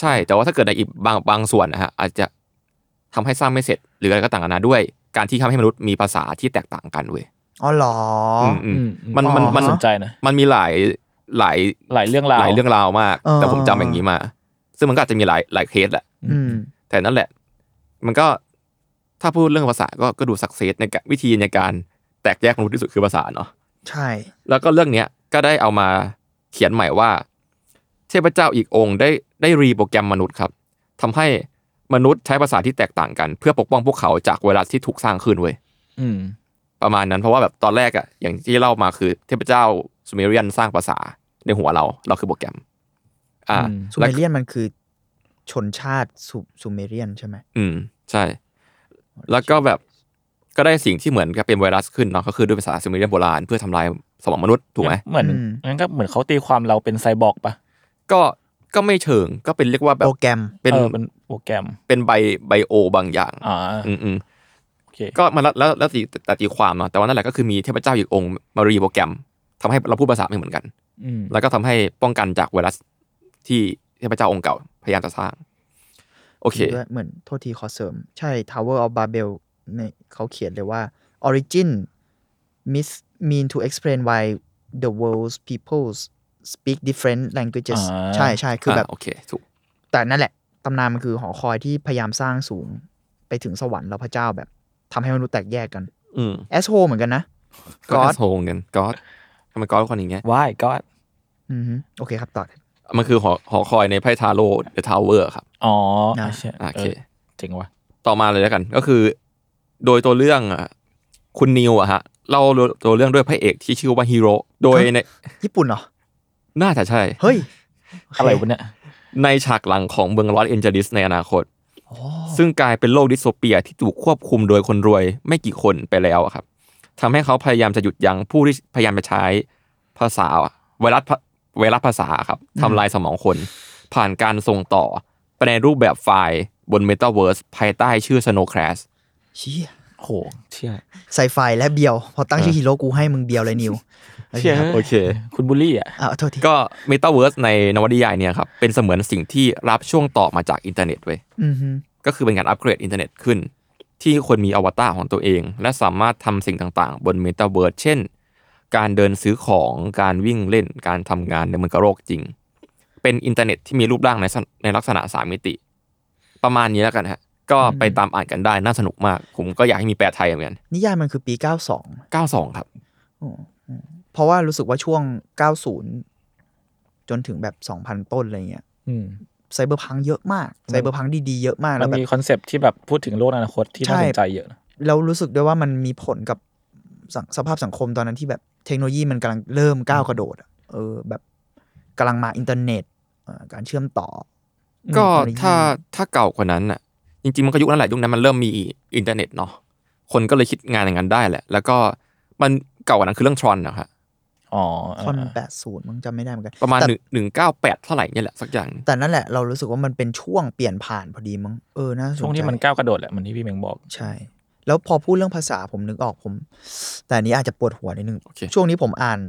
ใช่ แต่ว่าถ้าเกิดในอีกบางบางส่วนนะฮะอาจจะ ทำให้สร้างไม่เสร็จ หรืออะไรก็ต่างกันานาด้วย การที่ทำให้มนุษย์มีภาษาที่แตกต่างกันเว้ยอ๋อเหรออมอืมอืมันมันอ๋อมันสนใจนะมันมีหลายหลายหลายเรื่องราวหลายเรื่องราวมากเออแต่ผมจำอย่างนี้มา ซึ่งมันก็อาจจะมีหลายหลายเคสแหละอืมแต่นั่นแหละ มันก็ถ้าพูดเรื่องภาษาก็ก็ดูสักเซสในการวิธีในการแตกแยกมนุษย์ที่สุดคือภาษาเนาะใช่ แล้วก็เรื่องเนี้ยก็ได้เอามาเขียนใหม่ว่า เทพเจ้าอีกองค์ได้ได้รีโปรแกรมมนุษย์ครับทำให้ มนุษย์ใช้ภาษาที่แตกต่างกัน เพื่อปกป้องพวกเขาจากไวรัสที่ถูกสร้างขึ้นเว้ยอืมประมาณนั้นเพราะว่าแบบตอนแรกอะอย่างที่เล่ามาคือเทพเจ้าซูเมเรียนสร้างภาษาในหัวเรา เราคือโปรแกรม อ่าอืมซูเมเรียนมันคือชนชาติซูซูเมเรียนใช่ไหมอืม ใช่ แล้วก็แบบก็ได้สิ่งที่เหมือนกับเป็นไวรัสขึ้นเนาะก็คือด้วยภาษาซูเมเรียนโบราณเพื่อทำลายสมองมนุษย์ถูกไหมเหมือนงั้นก็เหมือนเขาตีความเราเป็นไซบอร์กปะก็ ก็ไม่เชิงก็เป็นเรียกว่าแบบโปรแกรมเป็นเออเป็นโปรแกรม เป็นไบไบโอบางอย่างอ่าอืมอืมโอเคก็มาแล้วแล้วแล้วตีแต่ตีความเนาะแต่ว่านั่นแหละก็คือมีเทพเจ้าอีกองค์มารีโปรแกรมทำให้เราพูดภาษาไม่เหมือนกันอืมแล้วก็ทำให้ป้องกันจากไวรัสที่เทพเจ้าองค์เก่าพยายามจะสร้าง โอเคด้วยเหมือนโทษทีขอเสริม ใช่ Tower of Babel เนี่ยเขาเขียนเลยว่า origin mis meant to explain why the world's peoples speak different languages อ่าใช่ใช่คือแบบาโอเคถูกแต่นั่นแหละตำนานมันคือหอคอยที่พยายามสร้างสูงไปถึงสวรรค์แล้วพระเจ้าแบบทำให้มนุษย์แตกแยกกันอืม asshole เหมือนกันนะก็ God โฮงกันก็ทำไมก็คนอย่างเงี้ยว้ายก็อือฮึโอเคครับต่อมันคือหอหอคอยในไพ่ทาโร่ The Tower ครับ อ๋อนะใช่โอเคเจ๋งว่ะต่อมาเลยแล้วกันก็คือ โดยตัวเรื่องอะคุณนิวอะฮะเล่าตัวเรื่องด้วยพระเอกที่ชื่อว่าฮีโร่โดยในญี่ปุ่นเหรอ น่าจะใช่ เฮ้ย อะไรวะเนี่ยในฉากหลังของเมืองลอสแอนเจลิสในอนาคต ซึ่งกลายเป็นโลกดิสโทเปียที่ถูกควบคุมโดยคนรวยไม่กี่คนไปแล้วอะครับทำให้เขาพยายามจะหยุดยั้งผู้ที่พยายามจะใช้ภาษาไวรัสพะไวรัสภาษาครับทำลายสมองคน ผ่านการส่งต่อไปในรูปแบบไฟล์บน Metaverse ภายใต้ชื่อ Snow Crash เชี่ยโหเชี่ยไซไฟและเบียว พอตั้งชื่อฮีโร่กูให้มึงเบียวเลยนิว เชี่ยโอเค คุณบูลลี่อะอะโทษทีก็ Metaverse ในนวนิยายเนี่ยครับเป็นเสมือนสิ่งที่รับช่วงต่อมาจากอินเทอร์เน็ตเว้ยอือฮึก็คือเป็นการอัปเกรดอินเทอร์เน็ตขึ้น ที่คนมีอวตารของตัวเอง และสามารถทำสิ่งต่างๆ บนเมตาเวิร์เช่น การเดินซื้อของการวิ่งเล่นการทำงานในเมืองกระโลกจริง เป็นอินเทอร์เน็ตที่มีรูปร่างในสในลักษณะสามมิติ ประมาณนี้แล้วกันฮะก็ไปตามอ่านกันได้น่าสนุกมาก ผมก็อยากให้มีแปลไทยเหมือนกันนิยายมันคือปี 92 92 ครับ เพราะว่ารู้สึกว่าช่วง 90 จนถึงแบบ 2,000 ต้นอะไรเงี้ยอืม cyberpunk เยอะมาก cyberpunk ดีๆเยอะมากแล้วมันแบบมีคอนเซปต์ที่แบบพูดถึงโลกอนาคตที่น่าใช่สนใจเยอะนะเรารู้สึกด้วยว่ามันมีผลกับสังสภาพสังคมตอนนั้นที่แบบเทคโนโลยีมันกำลังเริ่มก้าวกระโดดอะเออแบบกำลังมาอินเทอร์เน็ตเอ่อการเชื่อมต่อ ก็เทคโนโลยีถ้าถ้าเก่ากว่านั้นน่ะ จริงๆ มันก็ยุคนั้นแหละยุคนั้นมันเริ่มมีอินเทอร์เน็ตเนาะคนก็เลยคิดงานอย่างนั้นได้แหละ แล้วก็มันเก่ากว่านั้นคือเรื่อง Tron นะครับ อ๋อคอนแปดศูนย์มึงจำไม่ได้เหมือนกัน ประมาณแต่หนึ่งหนึ่งเก้าแปดเท่าไหร่เนี่ยแหละสักอย่าง แต่นั่นแหละเรารู้สึกว่ามันเป็นช่วงเปลี่ยนผ่านพอดีมั้งเออน่าสนใจช่วงที่มันก้าวกระโดดแหละเหมือนที่พี่เมงบอกใช่ แล้วพอพูดเรื่องภาษาผมนึกออกผม แต่อันนี้อาจจะปวดหัวนิดนึงโอเคช่วงนี้ผมอ่าน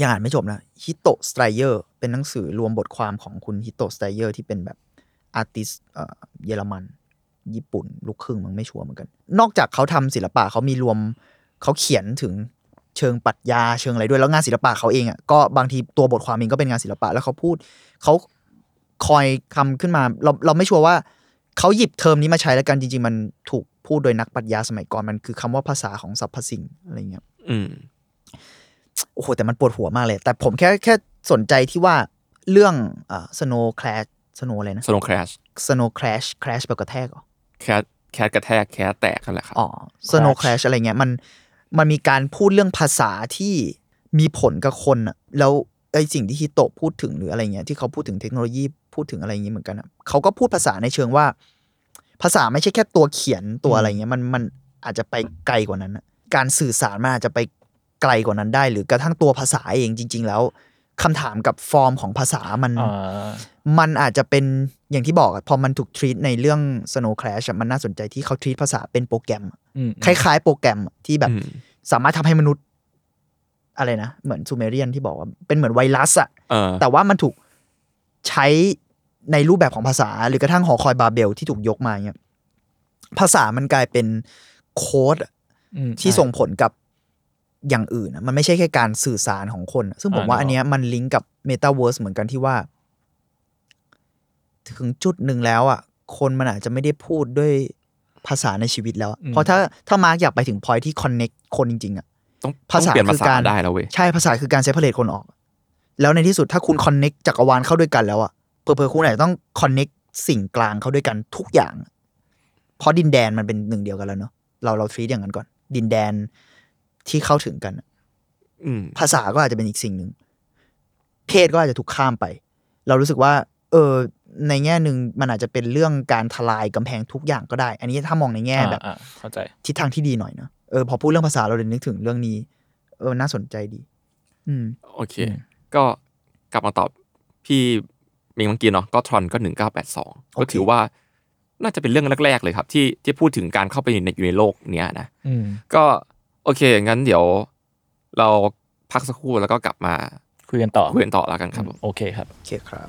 ยังอ่านไม่จบนะ Hito Steyerl เป็นหนังสือรวมบทความของคุณ Hito Steyerl ที่เป็นแบบ artist เยอรมัน ญี่ปุ่น ลูกครึ่งมันไม่ชัวร์เหมือนกัน นอกจากเขาทำศิลปะเขามีรวมเขาเขียนถึง เชิงปรัชญาเชิงอะไรด้วยแล้วงานศิลปะเขาเองอะก็บางทีตัวบทความเองก็เป็นงานศิลปะ แล้วเขาพูดเขาคอยคำขึ้นมา เราเราไม่ชัวร์ว่าเขาหยิบเทอมนี้มาใช้แล้วกันจริง ๆ มันถูกพูดโดยนักปรัชญาสมัยก่อนมันคือคำว่าภาษาของสรรพสิ่งอะไรเงี้ยอืมโอ้โหแต่มันปวดหัวมากเลย แต่ผมแค่แค่สนใจที่ว่าเรื่องอ่า snow crash snow อะไรนะสโนว์คราช snow crash crash แบบกระแทกเหรอแคทแคทกระแทกแคทแตกกันแหละครับอ๋อ snow crash อะไรเงี้ยมัน มันมีการพูดเรื่องภาษาที่มีผลกับคนอะแล้วไอสิ่งที่ฮิโตะพูดถึงหรืออะไรเงี้ยที่เขาพูดถึงเทคโนโลยีพูดถึงอะไรเงี้ยเหมือนกันอะเขาก็พูดภาษาในเชิงว่า ภาษาไม่ใช่แค่ตัวเขียนตัวอะไรเงี้ยมันมันอาจจะไปไกลกว่านั้นอะการสื่อสารมันอาจจะไปไกลกว่านั้นได้ หรือกระทั่งตัวภาษาเองจริง ๆ แล้ว คำถามกับฟอร์มของภาษามันอ่ามันอาจจะเป็นอย่างที่บอกอะพอมันถูกทรีตในเรื่อง Snow Crash อะมันน่าสนใจที่เขาทรีตภาษาเป็นโปรแกรมอะอืมคล้ายๆ โปรแกรมอะที่แบบอืมสามารถทำให้มนุษย์ อะไรนะ เหมือนซูเมเรียนที่บอกว่าเป็นเหมือนไวรัสอะเออแต่ว่ามันถูกใช้ในรูปแบบของภาษา หรือกระทั่งหอคอยบาเบลที่ถูกยกมาเนี่ยภาษามันกลายเป็นโค้ดอะอืมที่ส่งผลกับ อย่างอื่นอะมันไม่ใช่แค่การสื่อสารของคนอะซึ่งผมว่าอ่าอันเนี้ยมันลิงก์กับเมตาเวิร์สเหมือนกันที่ว่า ถึงจุดหนึ่งแล้วอะ คนมันอาจจะไม่ได้พูดด้วยภาษาในชีวิตแล้วอะเพราะถ้าถ้ามาร์กอยากไปถึง point ที่ connect คนจริงๆอะต้องภาษาต้องเปลี่ยนคือภาษาการได้แล้วเว้ยใช่ภาษาคือการเซ p a r a t e คนออก แล้วในที่สุดถ้าคุณ connect จักรวาลเข้าด้วยกันแล้วอะเผลอเผลอๆคุณอาจจะต้อง connect สิ่งกลางเข้าด้วยกันทุกอย่าง เพราะดินแดนมันเป็นหนึ่งเดียวกันแล้วเนาะเราเรา treat อย่างนั้นก่อน ดินแดน ที่เข้าถึงกันอะอืมภาษาก็อาจจะเป็นอีกสิ่งหนึ่ง เพศก็อาจจะถูกข้ามไป เรารู้สึกว่า เออ ในแง่หนึ่งมันอาจจะเป็นเรื่องการทลายกำแพงทุกอย่างก็ได้ อันนี้ถ้ามองในแง่แบบอ่าอ่าเข้าใจทิศทางที่ดีหน่อยเนอะเออพอพูดเรื่องภาษาเราเลยนึกถึงเรื่องนี้ เออ น่าสนใจดี อืม โอเค ก็กลับมาตอบพี่เมงเมื่อกี้เนาะก็ทรอนก็หนึ่งเก้าแปดสองก็ถือว่าน่าจะเป็นเรื่องแรก ๆ เลยครับ ที่ที่พูดถึงการเข้าไปในอยู่ในโลกเนี้ยนะอืมก็ โอเค งั้นเดี๋ยว เราพักสักครู่แล้วก็กลับมา คุยกันต่อคุยกันต่อแล้วกันครับผมโอเคครับ โอเคครับ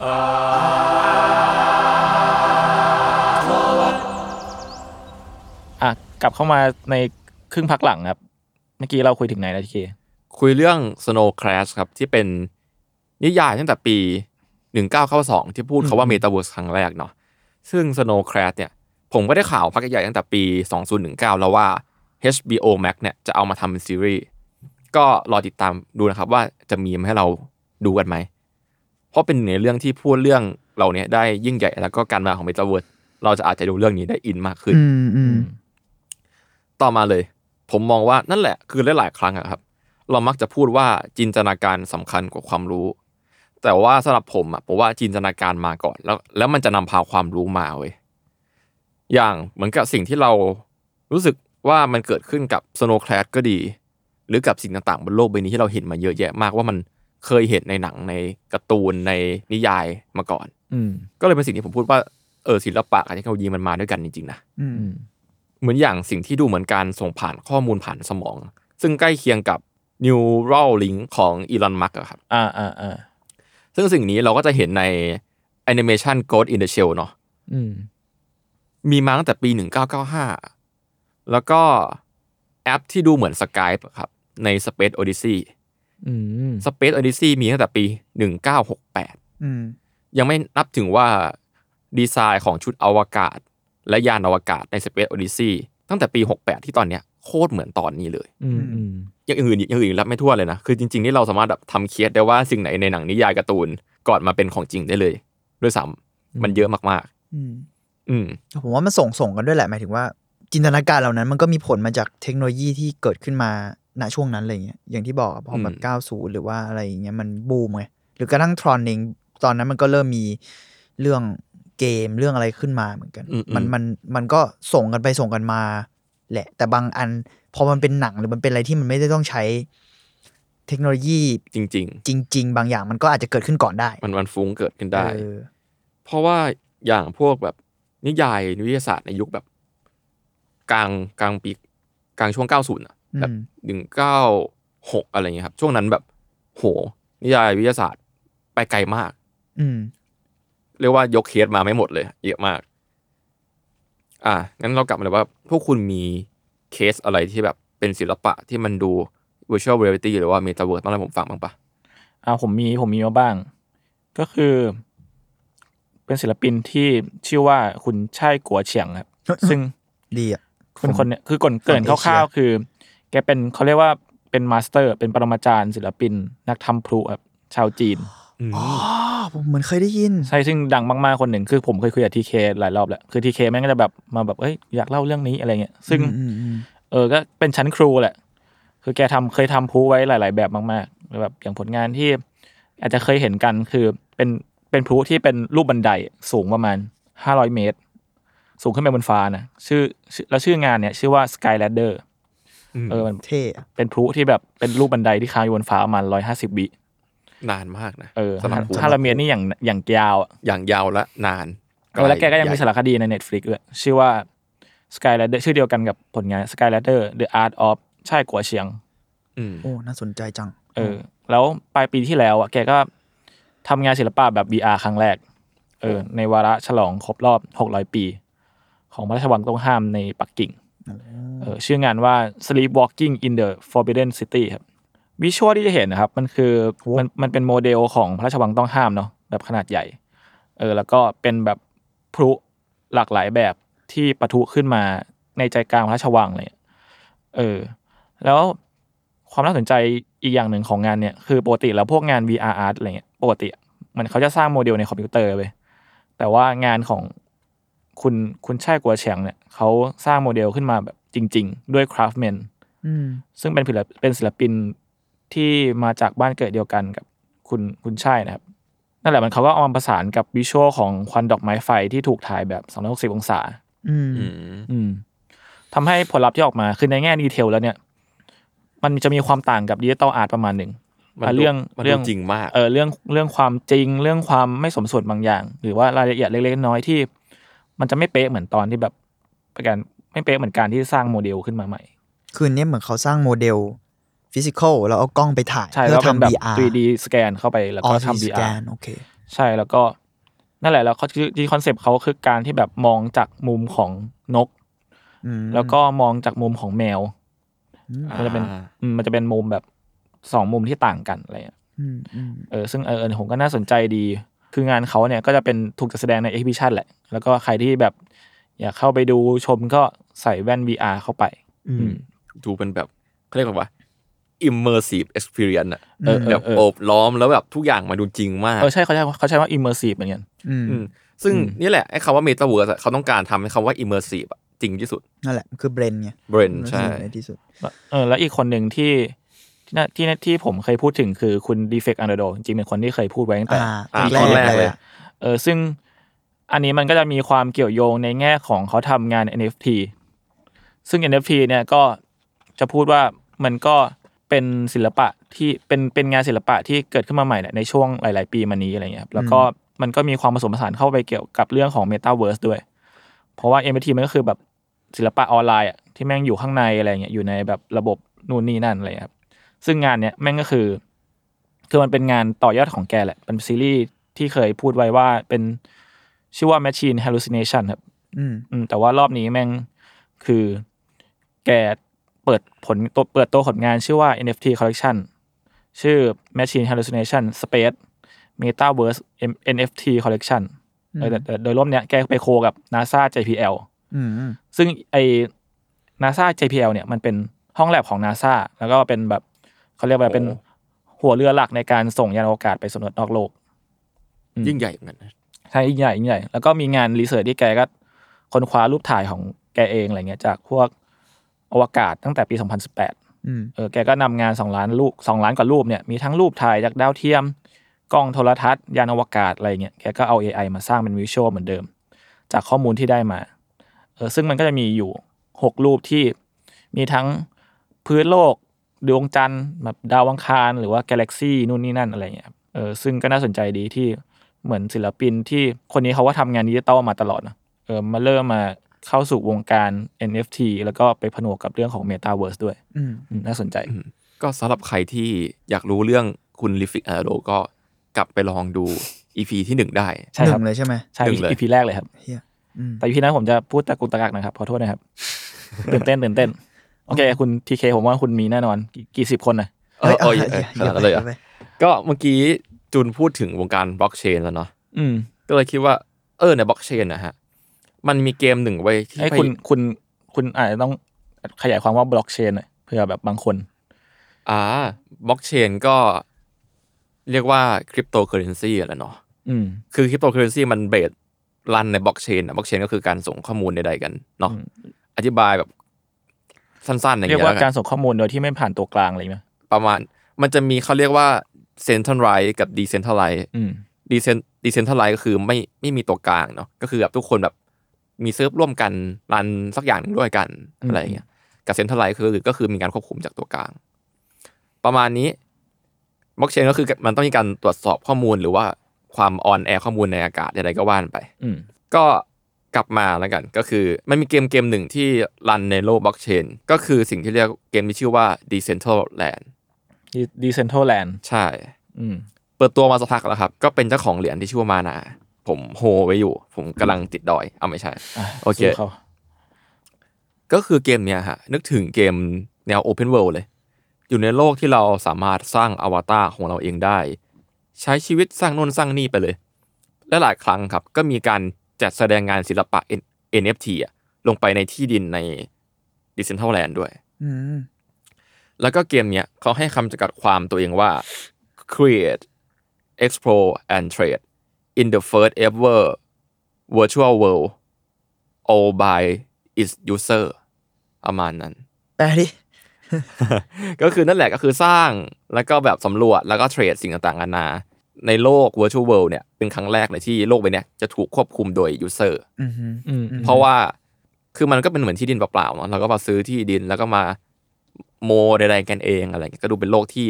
กลับเข้ามาในครึ่งพักหลังครับ เมื่อกี้เราคุยถึงไหนนะทีเคคุยเรื่อง Snow Crash ครับ ที่เป็นนิยายตั้งแต่ปี 1992 ที่พูดคาว่า Metaverse ครั้งแรกเนาะซึ่ง Snow Crash เนี่ย ผมก็ได้ข่าวพักใหญ่ตั้งแต่ปี 2019 แล้วว่า HBO Max เนี่ยจะเอามาทำเป็นซีรีส์ก็รอติดตามดูนะครับว่าจะมีมาให้เราดูกันไหม เพราะเป็นในเรื่องที่พูดเรื่องเหล่านี้ได้ยิ่งใหญ่แล้วก็การมาของ Metaverse เราจะอาจจะดูเรื่องนี้ได้อินมากขึ้นอืมอืมต่อมาเลย ผมมองว่านั่นแหละ คือหลายๆครั้งอะครับ เรามักจะพูดว่าจินตนาการสำคัญกว่าความรู้ แต่ว่าสำหรับผมอะผมว่าจินตนาการมาก่อน แล้ว แล้วมันจะนำพาความรู้มาเว้ยอย่างเหมือนกับสิ่งที่เรารู้สึกว่ามันเกิดขึ้นกับสโนว์แคลดก็ดี หรือกับสิ่งต่างๆบนโลกใบนี้ที่เราเห็นมาเยอะแยะมากว่ามัน เคยเห็นในหนังในการ์ตูนในนิยายมาก่อน อืมก็เลยเป็นสิ่งที่ผมพูดว่าเออศิลปะกับเทคโนโลยีมันมาด้วยกันจริงๆนะอืมอืมเหมือนอย่างสิ่งที่ดูเหมือนการส่งผ่านข้อมูลผ่านสมอง ซึ่งใกล้เคียงกับ neural link ของอีลอนมัสก์ครับ อ่าอ่าอ่าซึ่งสิ่งนี้เราก็จะเห็นใน animation Ghost in the Shell เนาะอืมมีมาตั้งแต่ปี 1995 แล้วก็แอปที่ดูเหมือน Skype อะครับ ใน Space Odyssey อืม Space Odyssey มีตั้งแต่ปี 1968อืมยังไม่นับถึงว่าดีไซน์ของชุดอวกาศ และยานอวกาศใน Space Odyssey ตั้งแต่ปี 68 ที่ตอนเนี้ยโคตรเหมือนตอนนี้เลยอืมอืมอย่างอื่นอีกอย่างอื่นรับไม่ทั่วเลยนะ คือจริงๆนี่เราสามารถแบบทำเคสได้ว่าสิ่งไหนในหนังนิยายการ์ตูนก่อนมาเป็นของจริงได้เลย ด้วยซ้ำมันเยอะมากอืมๆอืมผมว่ามันส่งส่งกันด้วยแหละหมายถึงว่า จินตนาการเหล่านั้นมันก็มีผลมาจากเทคโนโลยีที่เกิดขึ้นมา ณช่วงนั้นอะไรเงี้ยอย่างที่บอกอะพอแบอืบม90หรือว่าอะไรอย่างเงี้ยมันบูมไงหรือกระทั่งทรอนเองตอนนั้นมันก็เริ่มมีเรื่องเกมเรื่องอะไรขึ้นมาเหมือนกันอืมอืมมันมันมันก็ส่งกันไปส่งกันมา แหละ แต่บางอันพอมันเป็นหนังหรือมันเป็นอะไรที่มันไม่ได้ต้องใช้เทคโนโลยีจริงจริง ๆ บางอย่างมันก็อาจจะเกิดขึ้นก่อนได้ๆมันมันฟุ้งเกิดขึ้นได้เออเพราะว่าอย่างพวกแบบนิยายนิยศาสตร์ในยุคแบบ กลางกลางปีกลางช่วง90อะ แบบอืมหนึ่งเก้าหกอะไรเงี้ยครับ ช่วงนั้นแบบ โห นิยายวิทยาศาสตร์ไปไกลมาก อืม เรียกว่ายกเคสมาไม่หมดเลย เยอะมาก อะงั้นเรากลับมาเลยว่า พวกคุณมีเคสอะไรที่แบบเป็นศิลปะที่มันดู virtual reality หรือว่า metaverse ต้องให้ผมฟังบ้างปะอ่าผมมีผมมีมาบ้าง ก็คือ เป็นศิลปินที่ชื่อว่าคุณไช่กั๋วเฉียงครับ ซึ่งดีอะคนคนเนี้ยคือก่อนเกริ่นฝั่งเอเชียคร่าวๆคือ แกเป็นเขาเรียกว่าเป็น master เป็นปรมาจารย์ศิลปิน นักทำพลุครับชาวจีนอ๋อผมเหมือนเคยได้ยิน ใช่ซึ่งดังมากๆคนหนึ่งคือผมเคยคุยกับทีเคหลายรอบแล้วคือทีเคแม่งก็จะแบบมาแบบเอ้ยอยากเล่าเรื่องนี้อะไรเงี้ยซึ่งอืมอืมเออก็เป็นชั้นครูแหละ คือแกทำเคยทำพลุไว้หลาย ๆ แบบมากๆแบบอย่างผลงานที่อาจจะเคยเห็นกันคือเป็นเป็นพลุที่เป็นรูปบันไดสูงประมาณห้าร้อยเมตร สูงขึ้นไปบนฟ้านะชื่อชื่อแล้วชื่องานเนี่ย ชื่อว่า Sky Ladder เออมันเท่อะเป็นพลุที่แบบเป็นรูปบันไดที่ค้างอยู่บนฟ้าประมาณร้อยห้าสิบวินานมากนะเออสำหรับผมห้าร้อยเมตรนี่อย่างอย่างยาวอะอย่างยาวและนานเออแล้วแกก็ยังมีใหญ่สารคดีใน Netflix ด้วยชื่อว่า Sky Ladder ชื่อเดียวกันกับผลงาน Sky Ladder The Art of ช่ายกัวเชียงอืมโอ้น่าสนใจจัง เออ แล้วปลายปีที่แล้วอะแกก็ทำงานศิลปะแบบ VR ครั้งแรก เออ ในวาระฉลองครบรอบ 600 ปี ของพระราชวังต้องห้ามในปักกิ่งเออ ชื่องานว่า Sleepwalking in the Forbidden City ครับวิชวลที่จะเห็นนะครับ มันคือโอ้มันมันเป็นโมเดลของพระราชวังต้องห้ามเนาะแบบขนาดใหญ่เออแล้วก็เป็นแบบพลุหลากหลายแบบที่ปะทุขึ้นมาในใจกลางพระราชวังเลยเออ แล้วความน่าสนใจอีกอย่างหนึ่งของงานเนี่ยคือปกติแล้วพวกงาน VR art อะไรเงี้ยปกติอะมันเขาจะสร้างโมเดลในคอมพิวเตอร์ไปแต่ว่างานของ คุณคุณช่ายกัวเฉียงเนี่ยเขาสร้างโมเดลขึ้นมาแบบจริง ๆ ด้วย craftman อืมซึ่งเป็นศิลปเป็นศิลปินที่มาจากบ้านเกิดเดียวกันกับคุณคุณไช่นะครับนั่นแหละมันเขาก็เอามาประสานกับ visual ของควันดอกไม้ไฟที่ถูกถ่ายแบบ360 องศาอืมอืม อืมทำให้ผลลัพธ์ที่ออกมา คือในแง่ detail แล้วเนี่ย มันจะมีความต่างกับ digital art ประมาณหนึ่งมันอะดูเรื่องมันดูเรื่องจริงมาก เออเรื่องเรื่องความจริง เรื่องความไม่สมส่วนบางอย่าง หรือว่ารายละเอียดเล็กๆน้อยๆที่ มันจะไม่เป๊ะเหมือนตอนที่แบบเป็นการไม่เป๊ะเหมือนการที่สร้างโมเดลขึ้นมาใหม่ คืนนี้เหมือนเขาสร้างโมเดล physical แล้วเอากล้องไปถ่ายใช่แล้วเพื่แล้อเป็นทำแบบ VR 3D สแกนเข้าไปแล้วอ๋อก็ 3D ทำสแก VR นโอเคใช่แล้วก็นั่นแหละแล้วเขาที่คอนเซปต์เขาคือการที่แบบมองจากมุมของนกอืมแล้วก็มองจากมุมของแมว มันจะเป็นอ่าอืมมันจะเป็นมุมแบบสองมุมที่ต่างกันอะไรเงี้ยอืมอืมเออซึ่งเออเออผมก็น่าสนใจดี คืองานเขาเนี่ยก็จะเป็นถูกจัดแสดงใน exhibition แหละ แล้วก็ใครที่แบบอยากเข้าไปดูชมก็ใส่แว่น VR เข้าไป อืมดูเป็นแบบเขาเรียกว่า immersive experience อะเออเอแบอบเออโอบล้อมแล้วแบบทุกอย่างมาดูจริงมาก เออใช่เขาใช้เขาใช้ว่า immersive เหมือนกันอืมอืมซึ่งนี่แหละไอ้คำว่า metaverse อะเขาต้องการทำให้คำว่า immersive อะจริงที่สุด นั่นแหละ คือเบรนไง brain ใช่ในที่สุดเออแล้วอีกคนหนึ่งที่ ที่น่าที่ที่ผมเคยพูดถึงคือคุณ defect underdo จริงๆเป็นคนที่เคยพูดไว้ตั้งแต่อ่าอ่าตตออนนแรแรกกเลเลยยอะเออซึ่งอันนี้มันก็จะมีความเกี่ยวโยงในแง่ของเขาทำงาน NFT ซึ่ง NFT เนี่ยก็จะพูดว่ามันก็เป็นศิลปะที่เป็นเป็นงานศิลปะที่เกิดขึ้นมาใหม่เนี่ยในช่วงหลาย ๆ ปีมานี้อะไรเงี้ยครับแล้วก็มันก็มีความผสมผสานเข้าไปเกี่ยวกับเรื่องของ Metaverse ด้วย เพราะว่า NFT มันก็คือแบบศิลปะออนไลน์อะที่แม่งอยู่ข้างในอะไรเงี้ยอยู่ในแบบระบบนู่นนี่นั่นอะไรเงี้ยครับ ซึ่งงานเนี้ยแม่งก็คือ คือมันเป็นงานต่อยอดของแกแหละ เป็นซีรีส์ที่เคยพูดไว้ว่าเป็นชื่อว่า Machine Hallucination ครับอืมอืมแต่ว่ารอบนี้แม่งคือแกเปิดผลตัวเปิดตัวผลงานชื่อว่า NFT Collection ชื่อ Machine Hallucination Space Metaverse NFT Collection เออแต่แต่โดยรอบเนี้ยแกไปโคกับ NASA JPL อืมอืมซึ่งไอ้ NASA JPL เนี่ยมันเป็นห้องแลบของ NASA แล้วก็เป็นแบบ เขาเรียกว่าเป็นโอ้หัวเรือหลักในการส่งยานอวกาศไปสำรวจนอกโลกอืมยิ่งใหญ่เหมือนกันนะใช่ยิ่งใหญ่ยิ่งใหญ่ แล้วก็มีงานรีเสิร์ชที่แกก็ค้นคว้ารูปถ่ายของแกเองอะไรเงี้ยจากพวกอวกาศตั้งแต่ปี 2018อืมเออแกก็นำงานสองล้านรูปสองล้านกว่ารูปเนี่ยมีทั้งรูปถ่ายจากดาวเทียม กล้องโทรทัศน์ ยานอวกาศอะไรเงี้ยแกก็เอา AI มาสร้างเป็นวิชวลเหมือนเดิม จากข้อมูลที่ได้มาเออซึ่งมันก็จะมีอยู่หกรูปที่มีทั้งพื้นโลก ดวงจันทร์แบบดาวอังคาร หรือว่ากาแล็กซี่นู่นนี่นั่นอะไรเงี้ยครับเออซึ่งก็น่าสนใจดีที่เหมือนศิลปินที่คนนี้เขาก็ทำงานดิจิตอลมาตลอดนะเออมาเริ่มมาเข้าสู่วงการ NFT แล้วก็ไปผนวกกับเรื่องของ Metaverse ด้วยอืมอืมน่าสนใจ ก็สำหรับใครที่อยากรู้เรื่องคุณ Refik Anadol ก็กลับไปลองดู EP ที่หนึ่งได้ใช่หครันึ่บงเลยใช่ไหมใช่หนึ่งเลย EP แรกเลยครับเฮียอืมแต่ EP นั้นผมจะพูดตะกุกตะกักนะครับขอโทษนะครับตื่นเต้นตื่นเต้น โอเคคุณทีเคผมว่าคุณมีแน่นอน กี่กี่สิบคนนะเออเออเออขนาดนั้นเลยเหรอาอะไปก็เมื่อกี้จูนพูดถึงวงการบล็อกเชนแล้วเนาะอืม ก็เลยคิดว่า เออในบล็อกเชนนะฮะ มันมีเกมหนึ่งไว้ที่ให้ไปคุณคุณคุณอาจจะต้องขยายความว่าบล็อกเชนหน่อยเผื่อแบบบางคน อ่าบล็อกเชนก็เรียกว่าคริปโตเคอเรนซีอะไรเนาะอืมคือคริปโตเคอเรนซีมัน base run ในบล็อกเชนบล็อกเชนก็คือการส่งข้อมูลใดๆกันเนาะอืมอธิบายแบบ สั้นๆอย่างเงี้ยเรียเงี้กยว่าการแล้วกันส่งข้อมูลโดยที่ไม่ผ่านตัวกลางอะไรไหมประมาณมันจะมีเขาเรียกว่า centralized กับ decentralized อืม decen decentralized ก็คือไม่ไม่มีตัวกลางเนาะก็คือแบบทุกคนแบบมีเซิร์ฟร่วมกัน runสักอย่างหนึ่งด้วยกันอืมอะไรอย่างเงี้ยกับ centralized คือก็คือมีการควบคุมจากตัวกลาง ประมาณนี้บล็อกเชนก็คือมันต้องมีการตรวจสอบข้อมูลหรือว่าความ on air ข้อมูลในอากาศอะไรก็ว่านไปอืมก็ กลับมาแล้วกันก็คือมันมีเกมเกมหนึ่งที่ run ในโลกบล็อกเชนก็คือสิ่งที่เรียกเกมที่ชื่อว่า Decentraland Decentralandด์ใช่อืมเปิดตัวมาสักพักแล้วครับ ก็เป็นเจ้าของเหรียญที่ชื่อว่า MANA ผมโฮไว้อยู่ ผมกำลังติดดอย เอาไม่ใช่อะโอเคสู้ขาก็คือเกมเนี้ยฮะ นึกถึงเกมแนว Open World เลย อยู่ในโลกที่เราสามารถสร้างอวตารของเราเองได้ ใช้ชีวิตสร้างโน่นสร้างนี่ไปเลย และหลายครั้งครับ ก็มีการ จัดแสดงงานศิลปะ N- NFT อะลงไปในที่ดินใน Decentraland ด้วยอืมแล้วก็เกมเนี้ยเขาให้คำจำกัดความตัวเองว่า create explore and trade in the first ever virtual world all by its user ประมาณนั้นแปลดิก็คือนั่นแหละก็คือสร้างแล้วก็แบบสำรวจแล้วก็เทรดสิ่งต่างๆนานา ในโลก virtual world เนี่ยเป็นครั้งแรกเลยที่โลกใบเนี้ยจะถูกควบคุมโดย user อืมอืมอืมเพราะว่าคือมันก็เป็นเหมือนที่ดินเปล่าๆเนาะเราก็มาซื้อที่ดินแล้วก็มาโมใดๆกันเองอะไรเงี้ยก็ดูเป็นโลกที่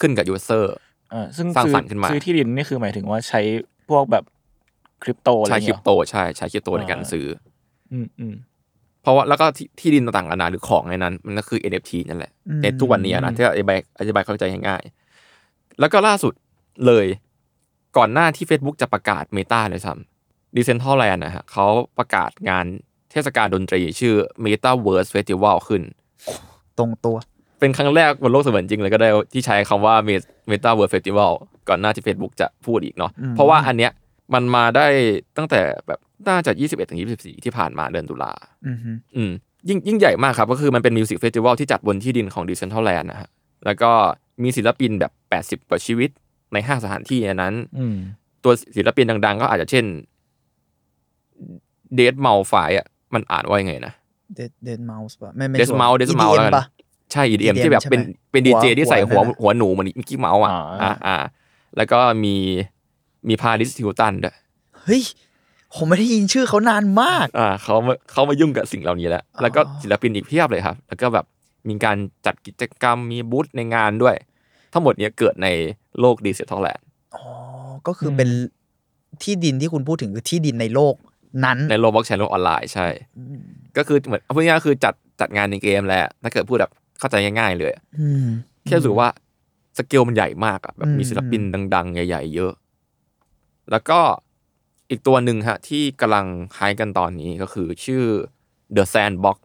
ขึ้นกับ user อ่าซึ่งสร้างซื้อสรรค์ขึ้นมาซื้อที่ดินนี่คือหมายถึงว่าใช้พวกแบบคริปโตอะไรใช้คริเงี้ปยโตใช่ใช้คริปโตในการอ่าซื้อ อืมอืมเพราะว่าแล้วก็ที่ที่ดินต่างๆนานาหรือของในนั้น มันก็คือ NFT นั่นแหละในทุกวันนี้นะที่อธิบายอธิบายเข้าใจง่ายๆแล้วก็ล่าสุด เลย ก่อนหน้าที่ Facebook จะประกาศ Meta เลยซ้ำ Decentraland นะฮะเขาประกาศงานเทศกาลดนตรีชื่อ Metaverse Festival ขึ้น ตรงตัว เป็นครั้งแรกบนโลกเสมือนจริงเลยก็ได้ที่ใช้คำว่า Metaverse Festival ก่อนหน้าที่ Facebook จะพูดอีกเนาะอืมเพราะว่าอันเนี้ยมันมาได้ตั้งแต่แบบน่าจะ 21ถึง24 ที่ผ่านมาเดือนตุลาอือฮึอืมยิ่งยิ่งใหญ่มากครับ ก็คือมันเป็น music festival ที่จัดบนที่ดินของ Decentraland นะฮะแล้วก็มีศิลปินแบบ 80 กว่าชีวิต ในห้าสถานที่ในนั้นอืมตัวศิลปินดัง ๆ ก็อาจจะเช่น เดดเมาไฟอะมันอ่านว่ายังไงนะเดดเดดเมาส์ป่ะไม่ไม่ Dead ชัวร์ Mouse Dead Mouse EDM แล้วกันป่ะใช่ EDM EDM ที่แบบเป็นใช่ไหมเป็นดีเจหัวที่ใส่หัวหัวนั่นน่ะหัวหนูเหมือนมิกกี้เมาส์อะอ่าอ่าอ่าแล้วก็มีมีพาริสทิวตันด้วยเฮ้ยผมไม่ได้ยินชื่อเขานานมาก อ่าเขามาเขามายุ่งกับสิ่งเหล่านี้แล้ว แล้วก็ศิลปินอีกเพียบเลยครับ แล้วก็แบบมีการจัดกิจกรรมมีบูธในงานด้วย ทั้งหมดเนี้ยเกิดในโลก Decentraland อ๋อ ก็คือเป็นที่ดินที่คุณพูดถึงคือที่ดินในโลกนั้น ในโลกบล็อกเชนโลกออนไลน์ใช่ ก็คือเหมือนพูดง่ายๆก็คือจัดจัดงานในเกมแหละถ้าเกิดพูดแบบเข้าใจง่ายๆเลยอืมแค่รู้สึกว่าสเกลมันใหญ่มากอะแบบมีอืมศิลปินดัง ๆ ใหญ่ ๆ เยอะ แล้วก็อีกตัวหนึ่งฮะ ที่กำลังไฮกันตอนนี้ก็คือชื่อ The Sandbox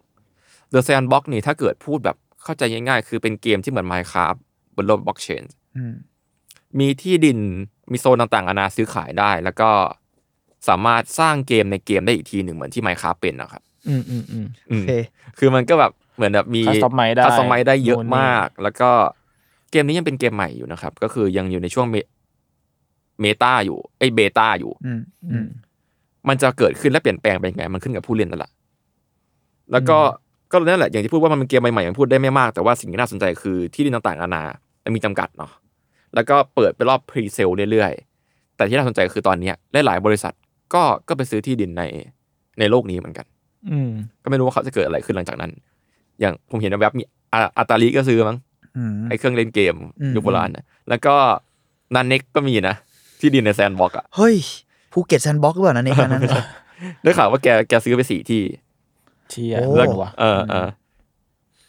The Sandbox นี่ถ้าเกิดพูดแบบเข้าใจง่ายๆ คือเป็นเกมที่เหมือน Minecraft บนโลกบล็อกเชนอืมมีที่ดินมีโซนต่างๆนานาซื้อขายได้ แล้วก็สามารถสร้างเกมในเกมได้อีกทีหนึ่งเหมือนที่ Minecraft เป็นนะครับ อืมอืมอืมอืโอมเคคือมันก็แบบเหมือนแบบมี Customize ได้คัสตอมไมได้เยอะนู่นนี่มาก แล้วก็เกมนี้ยังเป็นเกมใหม่อยู่นะครับ ก็คือยังอยู่ในช่วงเมตาอยู่ไอยเบต้าอยู่ อืมอืมมันจะเกิดขึ้นและเปลี่ยนแปลงไปยังไงมันขึ้นกับผู้เล่นนั่นแหละแล้วก็ก็นั่นแหละอย่างที่พูดว่ามันเป็นเกมใหม่ๆมันพูดได้ไม่มากแต่ว่าสิ่งที่น่าสนใจคือที่ดินต่างๆนานา มันมีจำกัดเนาะแล้วก็เปิดไปรอบพรีเซลเรื่อยๆ แต่ที่น่าสนใจคือตอนเนี้ยหลายๆบริษัทก็ก็ไปซื้อที่ดินในในโลกนี้เหมือนกัน อืมก็ไม่รู้ว่าเขาจะเกิดอะไรขึ้นหลังจากนั้น อย่างผมเห็นแวบๆมีอาอาตาลีก็ซื้อมั้งอืมไอ้เครื่องเล่นเกมอืมยุคโบราณนะแล้วก็นันเน็กก็มีนะ ที่ดินใน Sandbox อะเฮ้ยภูเก็ตแซนด์บ็อกซ์หรือเปล่านะในการนั้นได้ข่าวว่าแกแกซื้อไปสี่ที่เชียแล้วโอ้เลิแล้วศว่ะเออเออ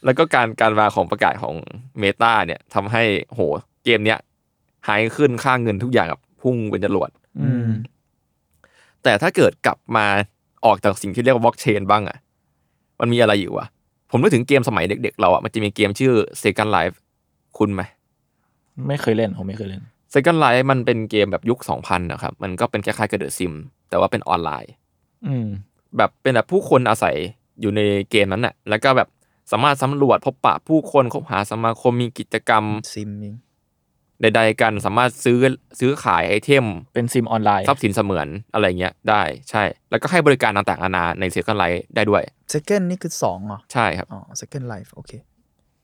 แล้วก็การการมาของประกาศของ Meta เนี่ยทำให้โหเกมเนี้ยหายขึ้นค่าเงินทุกอย่างแบบพุ่งเป็นจรวดอืมแต่ถ้าเกิดกลับมาออกจากสิ่งที่เรียกว่าบล็อกเชนบ้างอะมันมีอะไรอยู่วะผมนึกถึงเกมสมัยเด็กๆเราอะมันจะมีเกมชื่อ Second Life คุณไหมไม่เคยเล่นผมไม่เคยเล่น Second Life มันเป็นเกมแบบยุค2000นะครับ มันก็เป็นคล้ายๆกับ The Sims แต่ว่าเป็นออนไลน์ อืมแบบเป็นแบบผู้คนอาศัยอยู่ในเกมนั้นน่ะ แล้วก็แบบ สามารถสำรวจพบปะผู้คนคบหาสมาคมมีกิจกรรมซิมยิงใดๆกันสามารถซื้อซื้อขายไอเทม เป็นซิมออนไลน์ทรัพย์สินเสมือนอะไรเงี้ยได้ใช่ แล้วก็ให้บริการต่างๆนานาใน Second Life ได้ด้วยเซคเกนนี่คือสองเหรอใช่ครับอ๋อเซคเกนไลฟ์โอเค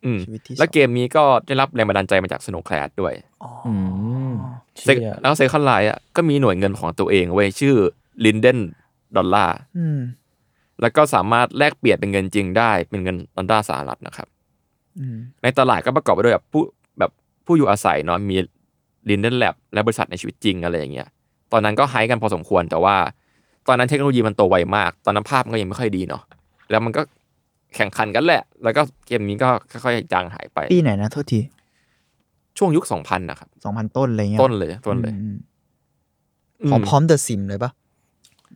อืมชีวิตที่สองแล้วเกมนี้ก็ได้รับแรงบันดาลใจมาจาก Snow Crash ด้วยอ๋อออืม Sec- เชียแล้ว Second Life อะก็มีหน่วยเงินของตัวเองเว้ยชื่อ Linden ดอลลาร์อืม แล้วก็สามารถแลกเปลี่ยนเป็นเงินจริงได้เป็นเงินดอลลาร์สหรัฐนะครับอืมในตลาดก็ประกอบไปด้วยแบบผู้แบบผู้อยู่อาศัยเนาะมีลินเดนแลบและบริษัทในชีวิตจริงอะไรอย่างเงี้ยตอนนั้นก็ไฮกันพอสมควรแต่ว่า ตอนนั้นเทคโนโลยีมันโตไวมาก ตอนนั้นภาพมันก็ยังไม่ค่อยดีเนาะแล้วมันก็แข่งขันกันแหละ แล้วก็เกมนี้ก็ค่อยๆจางหายไปปีไหนนะโทษที ช่วงยุค2000นะครับสองพันต้นอะไรเงี้ยต้นเลยต้นเลยอืมอืมของพร้อมเดอะซิมเลยปะ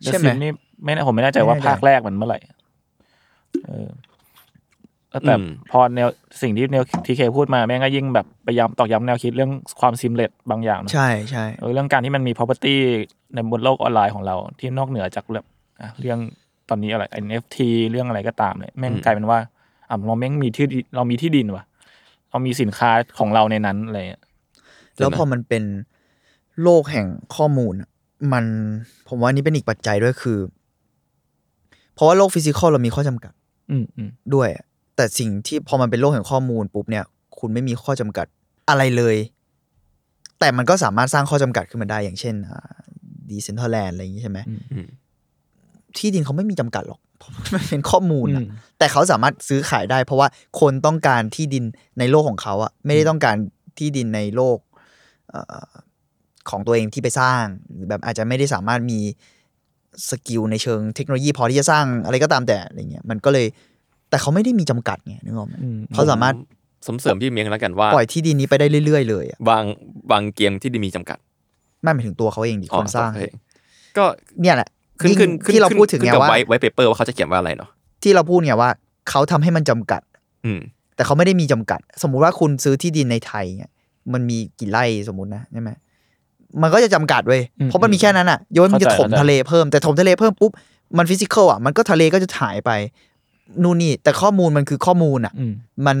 ใช่ใช่ไหไหมมนี่ ไม่แน่ผมไม่แน่ใจว่าไม่แน่ใจภาคแรกมันเมื่อไหร่เออแล้วแต่อืมพอแนวสิ่งที่แนวทีเคพูดมาแม่งก็ยิ่งแบบพยายามตอกย้ำแนวคิดเรื่องความซิมเลตบางอย่างนะใช่ใช่เออเรื่องการที่มันมี property ในบนโลกออนไลน์ของเรา ที่นอกเหนือจากเรื่องอะเรื่องตอนนี้อะไร NFT เรื่องอะไรก็ตามเนี่ยแม่งกลายเป็นว่าอะเราแม่งมีที่ดินเรามีที่ดินว่ะ เรามีสินค้าของเราในนั้นอะไรเงี้ยแล้วพอมันเป็นโลกแห่งข้อมูลอะมันผมว่านี่เป็นอีกปัจจัยด้วยคือ เพราะว่าโลก physical เรามีข้อจำกัด อืมอืมด้วยอะแต่สิ่งที่พอมันเป็นโลกแห่งข้อมูลปุ๊บเนี่ย คุณไม่มีข้อจำกัดอะไรเลย แต่มันก็สามารถสร้างข้อจำกัดขึ้นมาได้อย่างเช่นดีเซนท r ลแลนด์อะไรอย่างนี้ใช่ไหมอืมที่ดินเขาไม่มีจำกัดหรอกเพราะมันเป็นข้อมูลอือะมแต่เขาสามารถซื้อขายได้ เพราะว่าคนต้องการที่ดินในโลกของเขาอะไม่ได้ต้องการที่ดินในโลกเอ่อของตัวเองที่ไปสร้างหรือแบบอาจจะไม่ได้สามารถมี skill ในเชิงเทคโนโลยีพอที่จะสร้างอะไรก็ตามแต่อะไรเงี้ยมันก็เลยแต่เขาไม่ได้มีจำกัดไงนึกออกไหมอืมเขาสามารถสมเสริมพี่เมียงแล้วกันว่าปล่อยที่ดินนี้ไปได้เรื่อยๆเลยอะบางบางเกมที่มีจำกัด ไม่หมายถึงตัวเขาเองดิคนสร้างอ๋อโอเคก็เนี่ยแหละขึ้นขึ้นขึ้นที่เราพูดถึงขึ้นไงกับว่าไว้ไว้เปเปอร์ว่าเขาจะเขียนว่าอะไรเนาะที่เราพูดไงว่าเขาทำให้มันจำกัด อืมแต่เขาไม่ได้มีจำกัด สมมุติว่าคุณซื้อที่ดินในไทยเนี่ยมันมีกี่ไร่สมมตินะใช่ไหม มันก็จะจำกัดเว้ยอืมเพราะมันมีแค่นั้นอะยกเว้นมันจะเข้าใจถมเข้าใจทะเลเพิ่มแต่ถมทะเลเพิ่มปุ๊บมัน physical อะมันก็ทะเลก็จะหายไปนู่นนี่ แต่ข้อมูลมันคือข้อมูลอะอืมมัน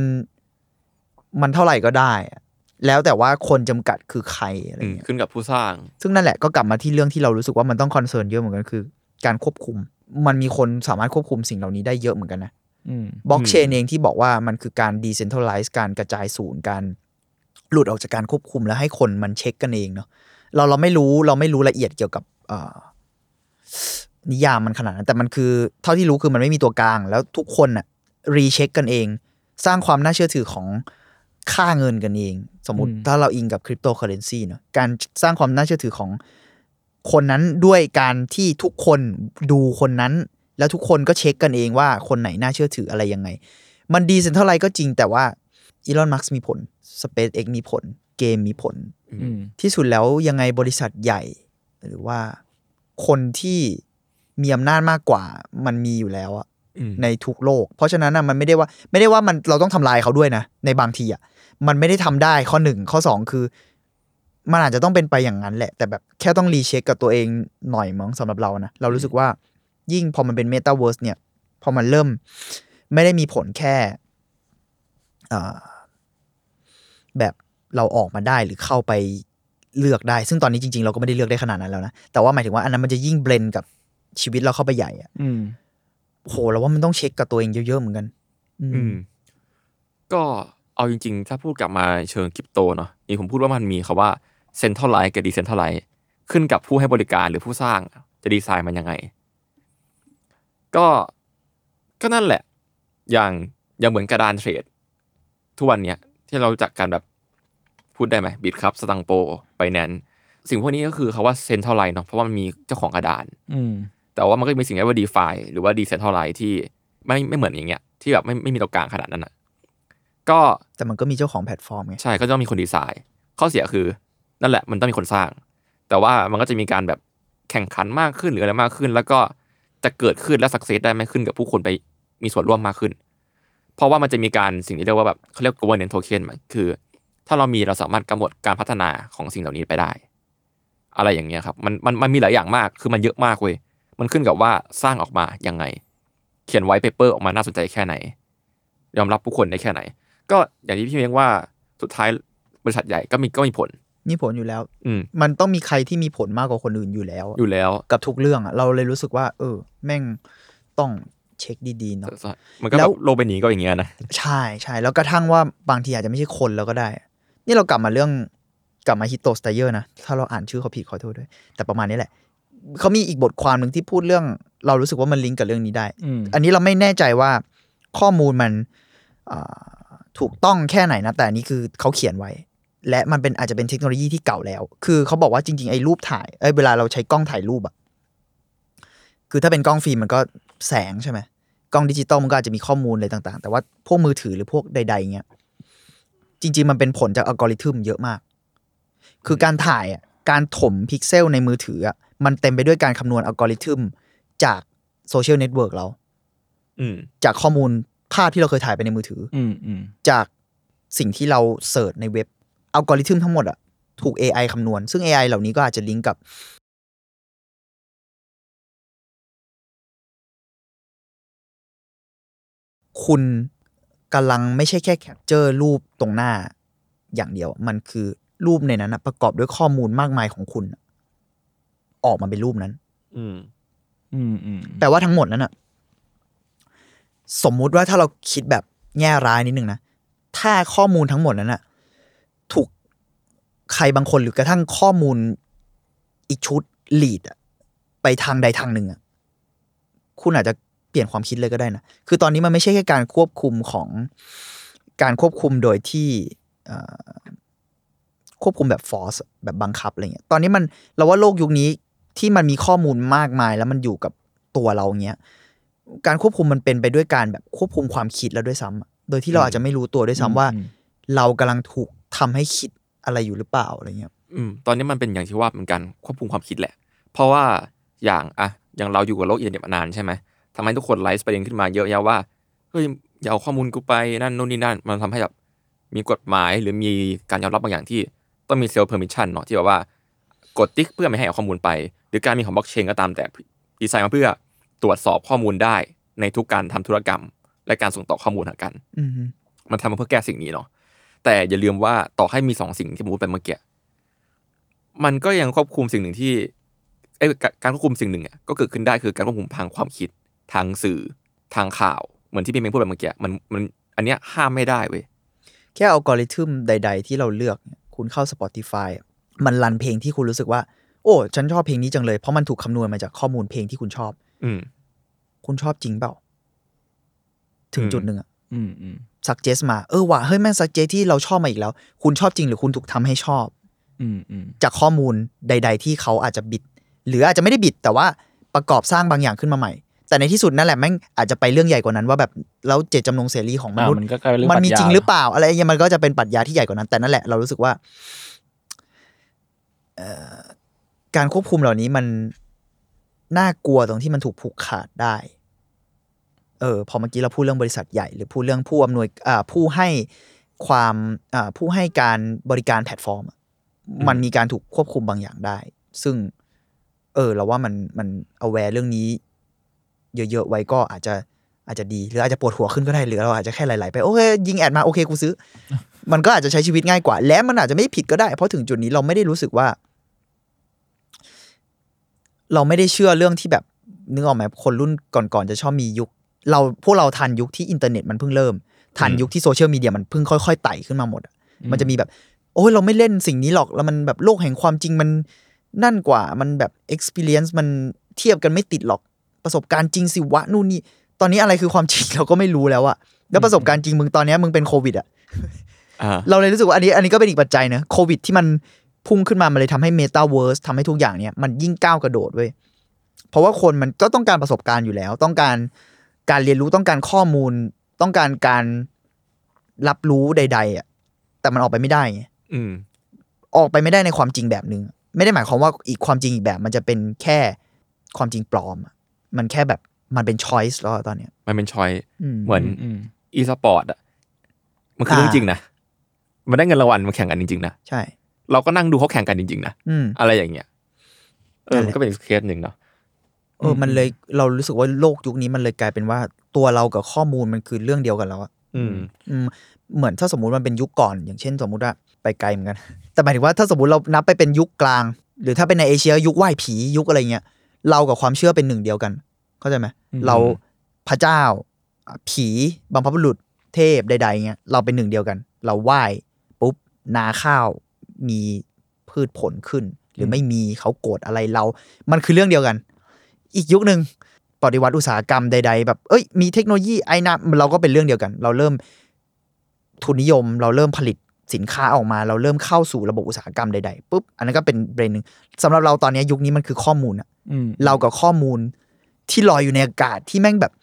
มันเท่าไหร่ก็ได้อะแล้วแต่ว่าคนจำกัดคือใครอะไรอืมเงี้ยขึ้นกับผู้สร้าง ซึ่งนั่นแหละก็กลับมาที่เรื่องที่เรารู้สึกว่ามันต้อง concern เยอะเหมือนกันคือ การควบคุม มันมีคนสามารถควบคุมสิ่งเหล่านี้ได้เยอะเหมือนกันนะอืมบล็อกเชนเองที่บอกว่ามันคือการ decentralize การกระจายศูนย์การหลุดออกจากการควบคุมแล้วให้คนมันเช็คกันเองเนาะ เราเราไม่รู้เราไม่รู้ละเอียดเกี่ยวกับเอ่อนิยามมันขนาดนั้น แต่มันคือเท่าที่รู้คือมันไม่มีตัวกลาง แล้วทุกคนอะรีเช็คกันเอง สร้างความน่าเชื่อถือของค่าเงินกันเอง สมมติอืมถ้าเราอิงกับคริปโตเคอเรนซีเนาะการสร้างความน่าเชื่อถือของคนนั้นด้วยการที่ทุกคนดูคนนั้น แล้วทุกคนก็เช็คกันเองว่าคนไหนน่าเชื่อถืออะไรยังไง มันดีเซนเท่าไรก็จริงแต่ว่าอีลอนมัสก์มีผล SpaceX มีผล เกมมีผลอืมที่สุดแล้วยังไงบริษัทใหญ่ หรือว่าคนที่มีอำนาจมากกว่ามันมีอยู่แล้วอะอืมในทุกโลก เพราะฉะนั้นอะมันไม่ได้ว่าไม่ได้ว่ามันเราต้องทำลายเขาด้วยนะ ในบางทีอะมันไม่ได้ทำได้ข้อหนึ่งข้อสองคือ มันอาจจะต้องเป็นไปอย่างนั้นแหละ แต่แบบแค่ต้อง recheck กับตัวเองหน่อยมั้งสำหรับเรานะ เรารู้สึกว่ายิ่งพอมันเป็นเมตาเวิร์สเนี่ย พอมันเริ่มไม่ได้มีผลแค่อ่าแบบ เราออกมาได้หรือเข้าไปเลือกได้ ซึ่งตอนนี้จริง ๆ เราก็ไม่ได้เลือกได้ขนาดนั้นแล้วนะ แต่ว่าหมายถึงว่าอันนั้นมันจะยิ่ง blend กับชีวิตเราเข้าไปใหญ่อะอืมโหเราว่ามันต้องเช็คกับตัวเองเยอะๆเหมือนกันอืมอืม ก็เอาจริง ๆ ถ้าพูดกลับมาเชิงคริปโตเนาะนี่ผมพูดว่ามันมีคำว่า centralized กับ decentralized ขึ้นกับผู้ให้บริการหรือผู้สร้างจะดีไซน์มันยังไง ก็ก็นั่นแหละ อย่างอย่างเหมือนกระดานเทรดทุกวันเนี้ยที่เรารู้จักกันแบบ พูดได้ไหม Bitkub Satang Pro Binance สิ่งพวกนี้ก็คือคำว่า centralized เนาะเพราะว่ามันมีเจ้าของกระดานอืมแต่ว่ามันก็จะมีสิ่งเรียกว่า DeFi หรือว่า Decentralized ที่ไม่ไม่เหมือนอย่างเงี้ยที่แบบไม่ไม่มีตัวกลางขนาดนั้นอะก็แต่มันก็มีเจ้าของแพลตฟอร์มไงใช่ก็ต้องมีคนดีไซน์ ข้อเสียคือนั่นแหละมันต้องมีคนสร้าง แต่ว่ามันก็จะมีการแบบแข่งขันมากขึ้นหรืออะไรมากขึ้น แล้วก็จะเกิดขึ้นและ success ได้ไหมขึ้นกับผู้คนไปมีส่วนร่วมมากขึ้น เพราะว่ามันจะมีการสิ่งที่เรียกว่าแบบเขาเรียก governance token มันคือ ถ้าเรามีเราสามารถกำหนดการพัฒนาของสิ่งเหล่านี้ไปได้ อะไรอย่างเงี้ยครับมันมันมันมีหลายอย่างมากคือมันเยอะมากเว้ยมันขึ้นกับว่าสร้างออกมายังไง เขียน white paper ออกมาน่าสนใจแค่ไหน ยอมรับผู้คนได้แค่ไหน ก็อย่างที่พี่เม้งว่าสุดท้ายบริษัทใหญ่ก็มีก็มีผลมีผลอยู่แล้ว อืมมันต้องมีใครที่มีผลมากกว่าคนอื่นอยู่แล้ว อยู่แล้ว กับทุกเรื่องอะเราเลยรู้สึกว่า เออ แม่งต้องเช็คดีๆเนาะมันก็แล้แบวบโลกใบนี้ก็อย่างเงี้ยนะ ใช่ใช่แล้วกระทั่งว่าบางทีอาจจะไม่ใช่คนแล้วก็ได้ นี่เรากลับมาเรื่องกลับมา Hito Steyerl นะ ถ้าเราอ่านชื่อเขาผิดขอโทษด้วย แต่ประมาณนี้แหละ เขามีอีกบทความหนึ่งที่พูดเรื่อง เรารู้สึกว่ามันลิงก์กับเรื่องนี้ได้อืมอันนี้เราไม่แน่ใจว่าข้อมูลมันอ่าถูกต้องแค่ไหนนะ แต่อันนี้คือเขาเขียนไว้ และมันเป็นอาจจะเป็นเทคโนโลยีที่เก่าแล้ว คือเขาบอกว่าจริงๆไอ้รูปถ่ายเอ้ยเวลาเราใช้กล้องถ่ายรูปอะคือถ้าเป็นกล้องฟิล์มมันก็แสงใช่ไหมกล้องดิจิตอลมันก็อาจจะมีข้อมูลอะไรต่างๆ แต่ว่าพวกมือถือหรือพวกใดๆเงี้ย จริง ๆ มันเป็นผลจากอัลกอริทึมเยอะมาก คือการถ่ายอะการถมพิกเซลในมือถืออะมันเต็มไปด้วยการคำนวณอัลกอริทึมจากโซเชียลเน็ตเวิร์กเราอืมจากข้อมูลภาพที่เราเคยถ่ายไปในมือถืออืมอืมจากสิ่งที่เราเสิร์ชในเว็บอัลกอริทึมทั้งหมดอะถูก AI คำนวณ ซึ่ง AI เหล่านี้ก็อาจจะลิงก์กับคุณ กำลังไม่ใช่แค่ capture รูปตรงหน้า อย่างเดียวมันคือรูปในนั้นอะประกอบด้วยข้อมูลมากมายของคุณ ออกมาเป็นรูปนั้น อืม อืมอืมแปลว่าทั้งหมดนั้นอะสมมุติว่าถ้าเราคิดแบบแง่ร้ายนิดนึงนะ ถ้าข้อมูลทั้งหมดนั้นอะถูกใครบางคนหรือกระทั่งข้อมูลอีกชุดลีดอะไปทางใดทางหนึ่งอะคุณอาจจะเป ลี่ยนความคิดเลยก็ได้นะ คือตอนนี้มันไม่ใช่แค่การควบคุมของการควบคุมโดยที่เอ่อควบคุมแบบ force แบบบังคับอะไรเงี้ย ตอนนี้มันเราว่าโลกยุคนี้ที่มันมีข้อมูลมากมาย แล้วมันอยู่กับตัวเราเงี้ย การควบคุมมันเป็นไปด้วยการแบบควบคุมความคิดแล้วด้วยซ้ำอะโดยที่เราอาจจะไม่รู้ตัวด้วยซ้ำว่าอืมเรากำลังถูกทำให้คิดอะไรอยู่หรือเปล่าอะไรเงี้ย อืม ตอนนี้มันเป็นอย่างที่ว่าเป็นการควบคุมความคิดแหละ เพราะว่าอย่างอะอย่างเราอยู่กับโลกอินเทอร์เน็ตมานานใช่ไหม ทำให้ทุกคน raise ประเด็นขึ้นมาเยอะแยะว่าเฮ้ยอย่าเอาข้อมูลกูไปนั่นนู่นนี่นั่น มันทำให้แบบมีกฎหมายหรือมีการยอมรับบางอย่างที่ต้องมี set permission เนาะที่แบบว่ากดติ๊กเพื่อไม่ให้เอาข้อมูลไป หรือการมีของบล็อกเชนก็ตามแต่ดีไซน์มาเพื่อตรวจสอบข้อมูลได้ในทุกการทำธุรกรรม และการส่งต่อข้อมูลหากันมันทำมาเพื่อแก้สิ่งนี้เนาะแต่อย่าลืมว่าต่อให้มีสองสิ่งที่ผมพูดไปเมื่อกี้มันก็ยังควบคุมสิ่งหนึ่งที่กาการควบคุมสิ่งหนึ่งอะก็เกิดขึ้นได้คือการควบคุมทางความคิด ทางสื่อทางข่าว เหมือนที่พี่เมงพูดไปเมื่อกี้มันมันอันเนี้ยห้ามไม่ได้เว้ยแค่อัลกอริทึมใด ๆ ที่เราเลือกเนี่ยคุณเข้า Spotify อะมันรันเพลงที่คุณรู้สึกว่า โอ้ ฉันชอบเพลงนี้จังเลย เพราะมันถูกคำนวณมาจากข้อมูลเพลงที่คุณชอบ อืมคุณชอบจริงเปล่า ถึงอืมจุดหนึ่งอะอืมอืมสักเจสมาเออว่ะเฮ้ยแม่งสักเจที่เราชอบมาอีกแล้ว คุณชอบจริงหรือคุณถูกทำให้ชอบ อืมอืมจากข้อมูลใด ๆ ที่เขาอาจจะบิด หรืออาจจะไม่ได้บิด แต่ว่าประกอบสร้างบางอย่างขึ้นมาใหม่ แต่ในที่สุดนั่นแหละแม่งอาจจะไปเรื่องใหญ่กว่านั้นว่าแบบแล้วเจตจำนงเสรีของมอ่านุษย์มันก็กลายเป็นเรื่องมันมีปรัชญาจริงหรือเปล่า อะไรอย่างเงี้ยมันก็จะเป็นปรัชญาที่ใหญ่กว่านั้นแต่นั่นแหละเรารู้สึกว่าเอ่อการควบคุมเหล่านี้มันน่ากลัวตรงที่มันถูกผูกขาดได้ เออ พอเมื่อกี้เราพูดเรื่องบริษัทใหญ่ หรือพูดเรื่องผู้อำนวยอ่าผู้ให้ความอ่าผู้ให้การบริการแพลตฟอร์มอะมันมีการถูกควบคุมบางอย่างได้ ซึ่ง เออ เราว่ามันมันเอาแวร์เรื่องนี้ เยอะๆไว้ก็อาจจะอาจจะดีหรืออาจจะปวดหัวขึ้นก็ได้หรือเราอาจจะแค่ไหลๆไปโอเคยิงแอดมาโอเคกูซื้อ มันก็อาจจะใช้ชีวิตง่ายกว่า และมันอาจจะไม่ผิดก็ได้ เพราะถึงจุดนี้เราไม่ได้รู้สึกว่า เราไม่ได้เชื่อเรื่องที่แบบนึกออกไหมคนรุ่นก่อนๆจะชอบมียุค เราพวกเราทันยุคที่อินเทอร์เน็ตมันเพิ่งเริ่มทันยุคที่โซเชียลมีเดียมันเพิ่งค่อยๆไต่ขึ้นมาหมดมันจะมีแบบ โอ้ยเราไม่เล่นสิ่งนี้หรอกแล้วมันแบบโลกแห่งความจริงมันนั่นกว่ามันแบบ experience มันเทียบกันไม่ติดหรอก ประสบการณ์จริงสิวะนู่นนี่ตอนนี้อะไรคือความจริงเราก็ไม่รู้แล้วอะแล้วประสบการณ์จริงมึงตอนเนี้ยมึงเป็นโควิดอะอ่าเราเลยรู้สึกว่าอันนี้อันนี้ก็เป็นอีกปัจจัยนะโควิดที่มันพุ่งขึ้นมามันเลยทำให้เมตาเวิร์สทำให้ทุกอย่างเนี่ยมันยิ่งก้าวกระโดดเว้ยเพราะว่าคนมันก็ต้องการประสบการณ์อยู่แล้ว ต้องการการเรียนรู้ต้องการข้อมูล ต้องการการรับรู้ใด ๆอะแต่มันออกไปไม่ได้ไงอืม ออกไปไม่ได้ในความจริงแบบหนึ่งไม่ได้หมายความว่าอีกความจริงอีกแบบ มันจะเป็นแค่ความจริงปลอมอะ มันแค่แบบมันเป็น choice แล้วอะตอนเนี้ย มันเป็น choice อืมเหมือนอืมอีสปอร์ตอะมันคือเรื่องอ่าจริงนะ มันได้เงินรางวัลมาแข่งกันจริง ๆ นะ ใช่ เราก็นั่งดูเขาแข่งกันจริง ๆ นะอืมอะไรอย่างเงี้ยเออนั่นแหละมันก็เป็นอีกเคสหนึ่งเนาะเออมันเลยเรารู้สึกว่าโลกยุคนี้มันเลยกลายเป็นว่าตัวเรากับข้อมูลมันคือเรื่องเดียวกันแล้วอะอืมอืมเหมือนถ้าสมมุติมันเป็นยุคก่อน อย่างเช่น สมมุติว่าไปไกลเหมือนกัน แต่หมายถึงว่าถ้าสมมติเรานับไปเป็นยุคกลาง หรือถ้าเป็นในเอเชียยุคไหว้ผียุคอะไรเงี้ย เรากับความเชื่อเป็นหนึ่งเดียวกัน เข้าใจไหมอืมเราพระเจ้าอะผีบัมพบุรุษเทพใดๆเงี้ยเราเป็นหนึ่งเดียวกัน เราไหว้ปุ๊บนาข้าวมีพืชผลขึ้น หรือไม่มีเขาโกรธอะไรเรา มันคือเรื่องเดียวกัน อีกยุคหนึ่งปฏิวัติอุตสาหกรรมใด ๆ แบบ เอ้ย มีเทคโนโลยีไอ้นะเราก็เป็นเรื่องเดียวกัน เราเริ่มทุนนิยม เราเริ่มผลิตสินค้าออกมา เราเริ่มเข้าสู่ระบบอุตสาหกรรมใดๆปุ๊บอันนั้นก็เป็นเบรนหนึ่งสำหรับเราตอนนี้ยุคนี้มันคือข้อมูลอะอืม เรากับข้อมูลที่ลอยอยู่ในอากาศที่แม่งแบบ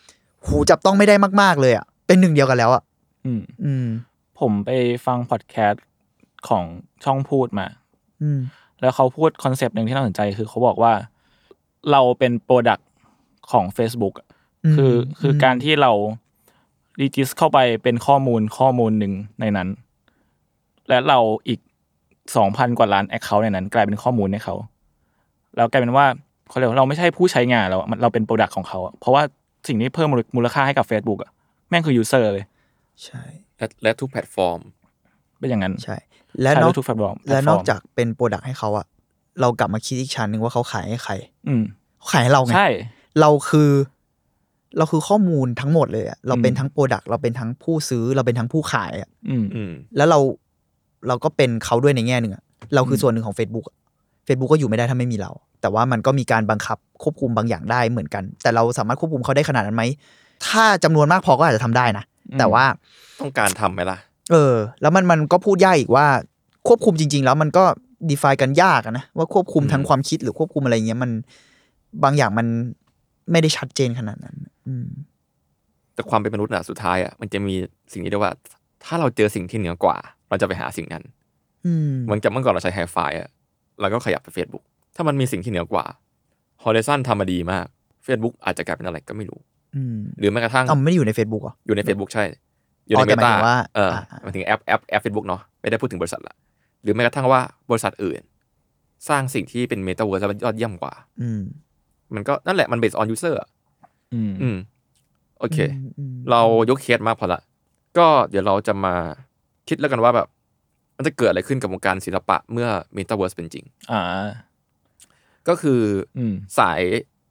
หูจับต้องไม่ได้มาก ๆ เลยอะเป็นหนึ่งเดียวกันแล้วอะอืม อืม ผมไปฟังพอดแคสต์ของช่องพูดมา อืม แล้วเขาพูดคอนเซปต์หนึ่งที่น่าสนใจคือเขาบอกว่าเราเป็น product ของ Facebook อะอืมคือคืออมการที่เรา register เข้าไปเป็นข้อมูลข้อมูลหนึ่งในนั้น และเราอีกสองพันกว่าล้าน account ในนั้น กลายเป็นข้อมูลให้เขาแล้วกลายเป็นว่า เขาเรียกว่าเราไม่ใช่ผู้ใช้งานแล้วอะมันเราเป็น product ของเขาอะเพราะว่าสิ่งที่เพิ่มมูลค่าให้กับ Facebook อะแม่งคือ user เลย ใช่และและทุกแพลตฟอร์ม เป็นอย่างนั้น ใช่ และใช้นอกได้ทุกแพลตฟอร์มและนอกจากเป็น productต์ให้เขาอะเรากลับมาคิดอีกชั้นหนึ่งว่าเขาขายให้ใคร อืมเขาขายให้เราไงใช่เราคือเราคือข้อมูลทั้งหมดเลยอะเราเป็นอืมทั้ง product เราเป็นทั้งผู้ซื้อเราเป็นทั้งผู้ขายอะอืมอืมแล้วเราเราก็เป็นเขาด้วยในแง่หนึ่งอะเราคือส่วนหนึ่งของ Facebook อะ Facebook ก็อยู่ไม่ได้ถ้าไม่มีเรา แต่ว่ามันก็มีการบังคับควบคุมบางอย่างได้เหมือนกัน แต่เราสามารถควบคุมเขาได้ขนาดนั้นไหม ถ้าจำนวนมากพอก็อาจจะทำได้นะอืมแต่ว่าต้องการทำไหมล่ะ เออ แล้วมันมันก็พูดยากอีกว่าควบคุมจริง ๆ แล้วมันก็ define กันยากอะนะว่าควบคุมอืมทางความคิดหรือควบคุมอะไรเงี้ยมันบางอย่างมันไม่ได้ชัดเจนขนาดนั้น อืมแต่ความเป็นมนุษย์อะสุดท้ายอะมันจะมีสิ่งที่เรียกว่า ถ้าเราเจอสิ่งที่เหนือกว่า เราจะไปหาสิ่งนั้น อืมเหมือนกับเมื่อก่อนเราใช้ไฮไฟอะ เราก็ขยับไป Facebook ถ้ามันมีสิ่งที่เหนือกว่า Horizon ทำมาดีมาก Facebook อาจจะกลายเป็นอะไรก็ไม่รู้อืมหรือแม้กระทั่งอ้าวมันไม่ได้อยู่ใน Facebook เหรออยู่ใน Facebook ใช่ อยู่ในเมตา อ๋อแต่เมหมายตาถึงว่าเอออ่าหมายถึงแอปแอปแอปเฟซบุ๊กเนาะไม่ได้พูดถึงบริษัทละหรือแม้กระทั่งว่าบริษัทอื่น สร้างสิ่งที่เป็นเมตาเวิร์สแล้วยอดเยี่ยมกว่า อืมมันก็นั่นแหละมัน based on user อะอืมอืมโอเคอืมอืมเรายกเคสมาพอละ ก็เดี๋ยวเราจะมาคิดแล้วกันว่าแบบ มันจะเกิดอะไรขึ้นกับวงการศิลปะเมื่อเมตาเวิร์สเป็นจริง อ่า ก็คือออืมสาย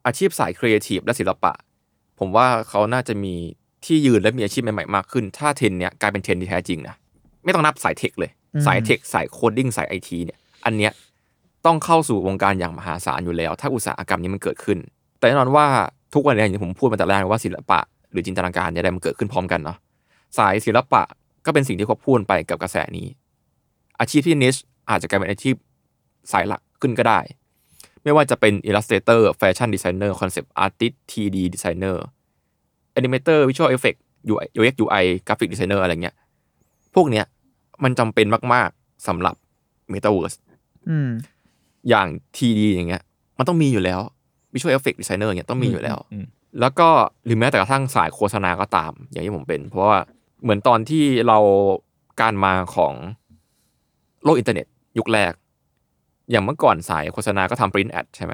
อาชีพสายครีเอทีฟและศิลปะ ผมว่าเขาน่าจะมีที่ยืนและมีอาชีพใหม่ๆมากขึ้น ถ้าเทรนด์เนี้ยกลายเป็นเทรนด์ที่แท้จริงนะ ไม่ต้องนับสายเทคเลย สายเทค สาย coding สายไอทีเนี่ย อันเนี้ยต้องเข้าสู่วงการอย่างมหาศาลอยู่แล้ว ถ้าอุตสาหกรรมนี้มันเกิดขึ้น แต่แน่นอนว่าทุกวันนี้อย่างที่ผมพูดมาแต่แรกว่าศิลปะ หรือจินตนาการเนี่ยได้มันเกิดขึ้นพร้อมกันเนาะ สายศิลปะก็เป็นสิ่งที่ควบคู่กันไปกับกระแสนี้ อาชีพที่นิชอาจจะกลายเป็นอาชีพสายหลักขึ้นก็ได้ ไม่ว่าจะเป็น Illustrator Fashion Designer Concept Artist 3D Designer Animator Visual Effect UI UX UI Graphic Designer อะไรเงี้ย พวกเนี้ยมันจำเป็นมาก ๆสำหรับ Metaverse อืมอย่าง 3D อย่างเงี้ย มันต้องมีอยู่แล้ว Visual Effect Designer อย่างเงี้ยต้องมีอยู่แล้วอืมแล้วก็หรือแม้แต่กระทั่งสายโฆษณาก็ตาม อย่างที่ผมเป็น เพราะว่าเหมือนตอนที่เราการมาของ โลกอินเทอร์เน็ต ยุคแรก อย่างเมื่อก่อนสายโฆษณาก็ทำ print ad ใช่ไหม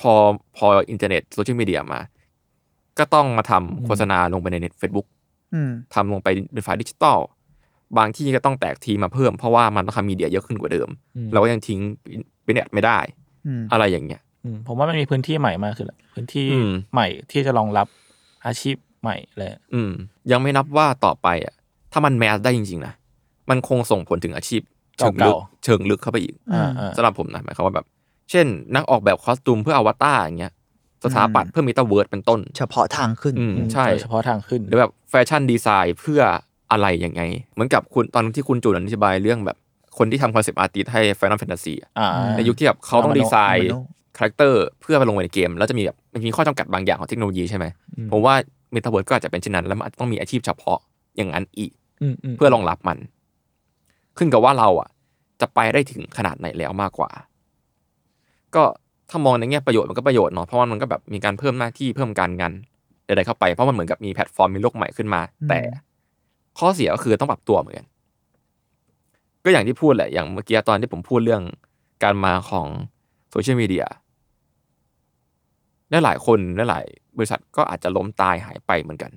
พอพออินเทอร์เน็ตโซเชียลมีเดียมา ก็ต้องมาทำโฆษณาลงไปในเน็ตเฟซบุ๊กอืมทำลงไปเป็นไฟล์ดิจิตอลบางที่ก็ต้องแตกทีมมาเพิ่มเพราะว่ามันต้องทำ media เยอะขึ้นกว่าเดิมอืมเราก็ยังทิ้ง print ad ไม่ได้อืมอะไรอย่างเงี้ยอืมผมว่ามันมีพื้นที่ใหม่มากขึ้นแหละพื้นที่อืมใหม่ที่จะรองรับอาชีพใหม่เลยอืม ยังไม่นับว่าต่อไปอะ ถ้ามัน mass ได้จริงๆนะมันคงส่งผลถึงอาชีพ เชิงลึกเชิงลึกเข้าไปอีกอ่าอ่าสำหรับผมนะหมายความว่าแบบ เช่น นักออกแบบ costume เพื่ออวตารอย่างเงี้ยสถาปัตย์เพื่อมีตาเวิร์ดเป็นต้น เฉพาะทางขึ้นอืมใช่เฉพาะทางขึ้นหรือแบบ fashion design เพื่ออะไรยังไง เหมือนกับคุณตอนที่คุณจูนอธิบายเรื่องแบบ คนที่ทำ concept artist ให้ Final Fantasy อะอ่าในยุคที่แบบเขาต้องดีไซน์เอามาโนะ character เพื่อไปลงในเกม แล้วจะมีแบบมันมีข้อจำกัดบางอย่างของเทคโนโลยีใช่ไหมผมว่าเมตาเวิร์ดก็อาจจะเป็นเช่นนั้น แล้วมันอาจจะต้องมีอาชีพเฉพาะอย่างนั้นอีกอืมอืมเพื่อรองรับมัน ขึ้นกับว่าเราอะ จะไปได้ถึงขนาดไหนแล้วมากกว่า ก็ถ้ามองในแง่ประโยชน์มันก็ประโยชน์เนาะเพราะว่ามันก็แบบมีการเพิ่มหน้าที่เพิ่มการงานใดๆเข้าไปเพราะมันเหมือนกับมีแพลตฟอร์มมีโลกใหม่ขึ้นมา แต่ข้อเสียก็คือต้องปรับตัวเหมือนกันก็อย่างที่พูดแหละอย่างเมื่อกี้ตอนที่ผมพูดเรื่องการมาของโซเชียลมีเดียหลายๆคนหลายๆบริษัทก็อาจจะล้มตายหายไปเหมือนกัน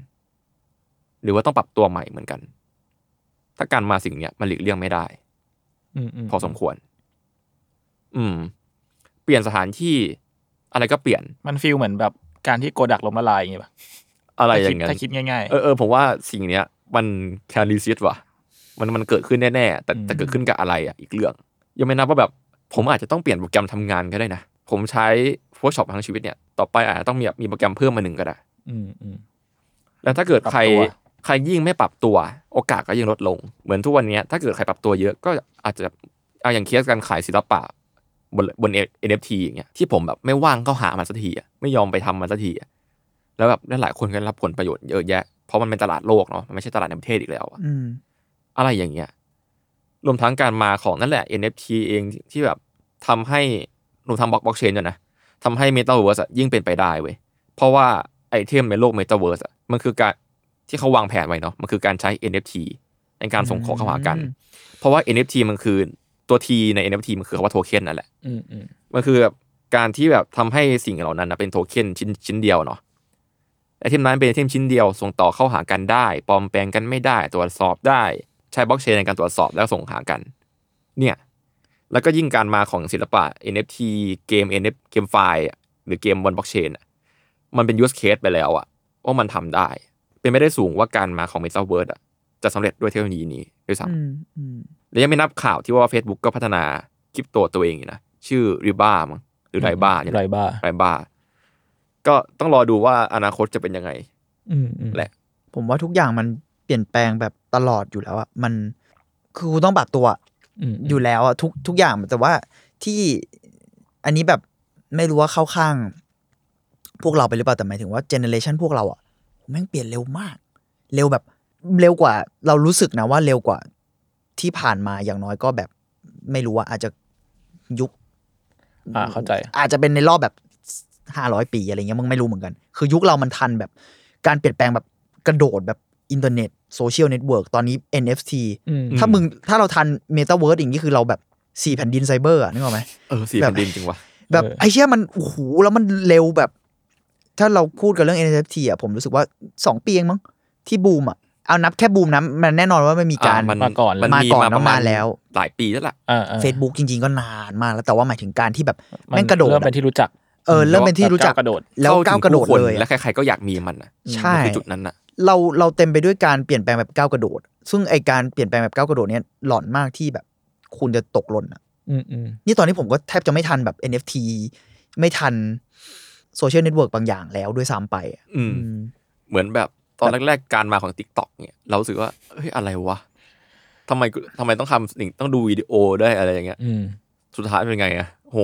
หรือว่าต้องปรับตัวใหม่เหมือนกัน ถ้าการมาสิ่งเนี้ยมันหลีกเลี่ยงไม่ได้ อืมอืมพอสมควร อืม เปลี่ยนสถานที่อะไรก็เปลี่ยน มันฟีลเหมือนแบบการที่โกดักล้มละลายอย่างเงี้ยป่ะอะไรอย่างเงี้ยถ้าคิดง่ายเออเออผมว่าสิ่งเนี้ย มันแคลิซิสว่ะ มันมันเกิดขึ้นแน่ๆ แต่อืมแต่เกิดขึ้นกับอะไรอะอีกเรื่อง ยังไม่นับว่าแบบผมอาจจะต้องเปลี่ยนโปรแกรมทำงานก็ได้นะ ผมใช้ Photoshop ทั้งชีวิตเนี่ย ต่อไปอาจจะต้องมีแบบมีโปรแกรมเพิ่มมาหนึ่งก็ได้ๆอืมอืมแล้วถ้าเกิดใครปรับตัว ใครยิ่งไม่ปรับตัว โอกาสก็ยิ่งลดลง เหมือนทุกวันเนี้ยถ้าเกิดใครปรับตัวเยอะก็อาจจะเอาอย่างเคสการขายศิลปะบนบน NFT อย่างเงี้ยที่ผมแบบไม่ว่างก็หามันสักทีอะไม่ยอมไปทำมันสักทีอะแล้วแบบหลายๆคนก็ได้รับผลประโยชน์เยอะแยะเพราะมันเป็นตลาดโลกเนาะมันไม่ใช่ตลาดในประเทศอีกแล้วอะอืมอะไรอย่างเงี้ยรวมทั้งการมาของนั่นแหละ NFT เองที่แบบทำให้รวมทั้งบล็อกบล็อกเชนด้วยนะทำให้ Metaverse อะยิ่งเป็นไปได้เว้ยเพราะว่า item ในโลก Metaverse อะมันคือการ ที่เขาวางแผนไว้เนาะมันคือการใช้ NFT ในการส่งของเข้าหากันอืมเพราะว่า NFT มันคือตัว T ใน NFT มันคือคำว่าโทเค็นนั่นแหละอืมอืมมันคือแบบการที่แบบทำให้สิ่งเหล่านั้นนะเป็นโทเค็นชิ้นชิ้นเดียวเนาะ item นั้นเป็น item ชิ้นเดียว ส่งต่อเข้าหากันได้ ปลอมแปลงกันไม่ได้ ตรวจสอบได้ ใช้บล็อกเชนในการตรวจสอบแล้วส่งหากัน เนี่ย แล้วก็ยิ่งการมาของศิลปะ NFT เกม NFT เกมไฟล์อะหรือเกมบนบล็อกเชนอะมันเป็นยูสเคสไปแล้วอะว่ามันทำได้ เป็นไม่ได้สูงว่าการมาของ Metaverse อะจะสำเร็จด้วยเทคโนโลยีนี้ด้วยซ้ำอืมอืมและยังไม่นับข่าวที่ว่า Facebook ก็พัฒนาคริปโตตัวเองอยู่นะชื่อริบ้ามั้งหรือไรบ้าเนี่ยไรบ้าไรบ้า ก็ต้องรอดูว่าอนาคตจะเป็นยังไง อืมอืมแหละ ผมว่าทุกอย่างมันเปลี่ยนแปลงแบบตลอดอยู่แล้วอะมันคือกูต้องปรับตัวอืมอยู่แล้วอะทุกทุกอย่างแต่ว่าที่อันนี้แบบไม่รู้ว่าเข้าข้าง พวกเราไปหรือเปล่าแต่หมายถึงว่าเจเนเรชันพวกเราอะ แม่งเปลี่ยนเร็วมาก เร็วแบบเร็วกว่า เรารู้สึกนะว่าเร็วกว่าที่ผ่านมาอย่างน้อยก็แบบ ไม่รู้ว่าอาจจะยุคอ่าเข้าใจ อาจจะเป็นในรอบแบบห้าร้อยปีอะไรเงี้ยมึงไม่รู้เหมือนกัน คือยุคเรามันทันแบบ การเปลี่ยนแปลงแบบกระโดดแบบอินเทอร์เน็ต social network ตอนนี้ NFT อืมถ้ามึงถ้าเราทันเมตาเวิร์สอย่างนี้คือเราแบบสี่แผ่นดินไซเบอร์อะนึกออกไหมเออสี่แบบแผ่นดินจริงวะแบบเออไอ้เชี่ยมันโอ้โหแล้วมันเร็วแบบ ถ้าเราพูดกันเรื่อง NFT อะผมรู้สึกว่าสองปีเองมั้งที่บูมอะเอานับแค่บูมนะมันแน่นอนว่ามันมีการอะมันมาก่อนมันมามีก่อนมาประมาณมาแล้ว หลายปีแล้วล่ะอ่าอ่า Facebook จริง ๆ ก็นานมากแล้วแต่ว่าหมายถึงการที่แบบมันแม่งกระโดดเริ่มอะเป็นที่รู้จักเออเริ่มเป็นที่รู้จักแบบก้าวกระโดด แล้วก้าวกระโดดเข้ถึงผู้คนเลยและอะใครๆก็อยากมีมันนะใช่มันคือจุดนั้นน่ะเราเราเต็มไปด้วยการเปลี่ยนแปลงแบบก้าวกระโดด ซึ่งไอการเปลี่ยนแปลงแบบก้าวกระโดดเนี้ยหลอนมากที่แบบ คุณจะตกหล่นอะอืมอืมนี่ตอนนี้ผมก็แทบจะไม่ทันแบบ NFT ไม่ทัน social network บางอย่างแล้วด้วยซ้ำไปอะอืมอืม เหมือนแบบตอนแรกๆ การมาของ TikTok เนี่ย เรารู้สึกว่าเฮ้ยอะไรวะทำไมกูทำไมต้องทำสิ่งต้องดูวิดีโอด้วยอะไรอย่างเงี้ยอืมสุดท้ายเป็นไงอะโห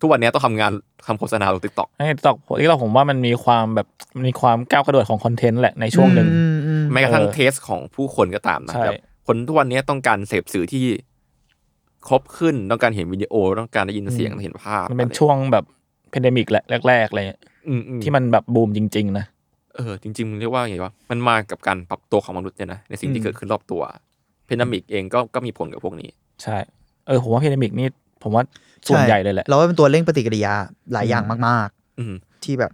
ทุกวันนี้ต้องทำงานทำโฆษณาลง TikTok ให้ตอกที่เราผมว่ามันมีความแบบมีความก้าวกระโดดของคอนเทนต์แหละในช่วงหนึ่งอืมอืมแม้กระทั่งเออเทของผู้คนก็ตามนะใช่แบบคนทุกวันนี้ต้องการเสพสื่อที่ครบขึ้นต้องการเห็นวิดีโอต้องการได้ยินเสียงเห็นภาพ มันเป็นอะไรช่วงแบบ pandemic แหละแรกๆอะไรเงี้ยอืมอืมที่มันแบบบูมจริง ๆ นะเออจริงๆมันเรียกว่าไงวะมันมากับการปรับตัวของมนุษย์เนี่ยนะในสิ่งอืมที่เกิดขึ้นรอบตัวpandemic เองก็ก็มีผลกับพวกนี้ ใช่เออผมว่า pandemic นี่ผมว่าส่วนใหญ่เลยแหละเราว่าเป็นตัวเร่งปฏิกิริยาหลายอย่างมากอืมๆที่แบบ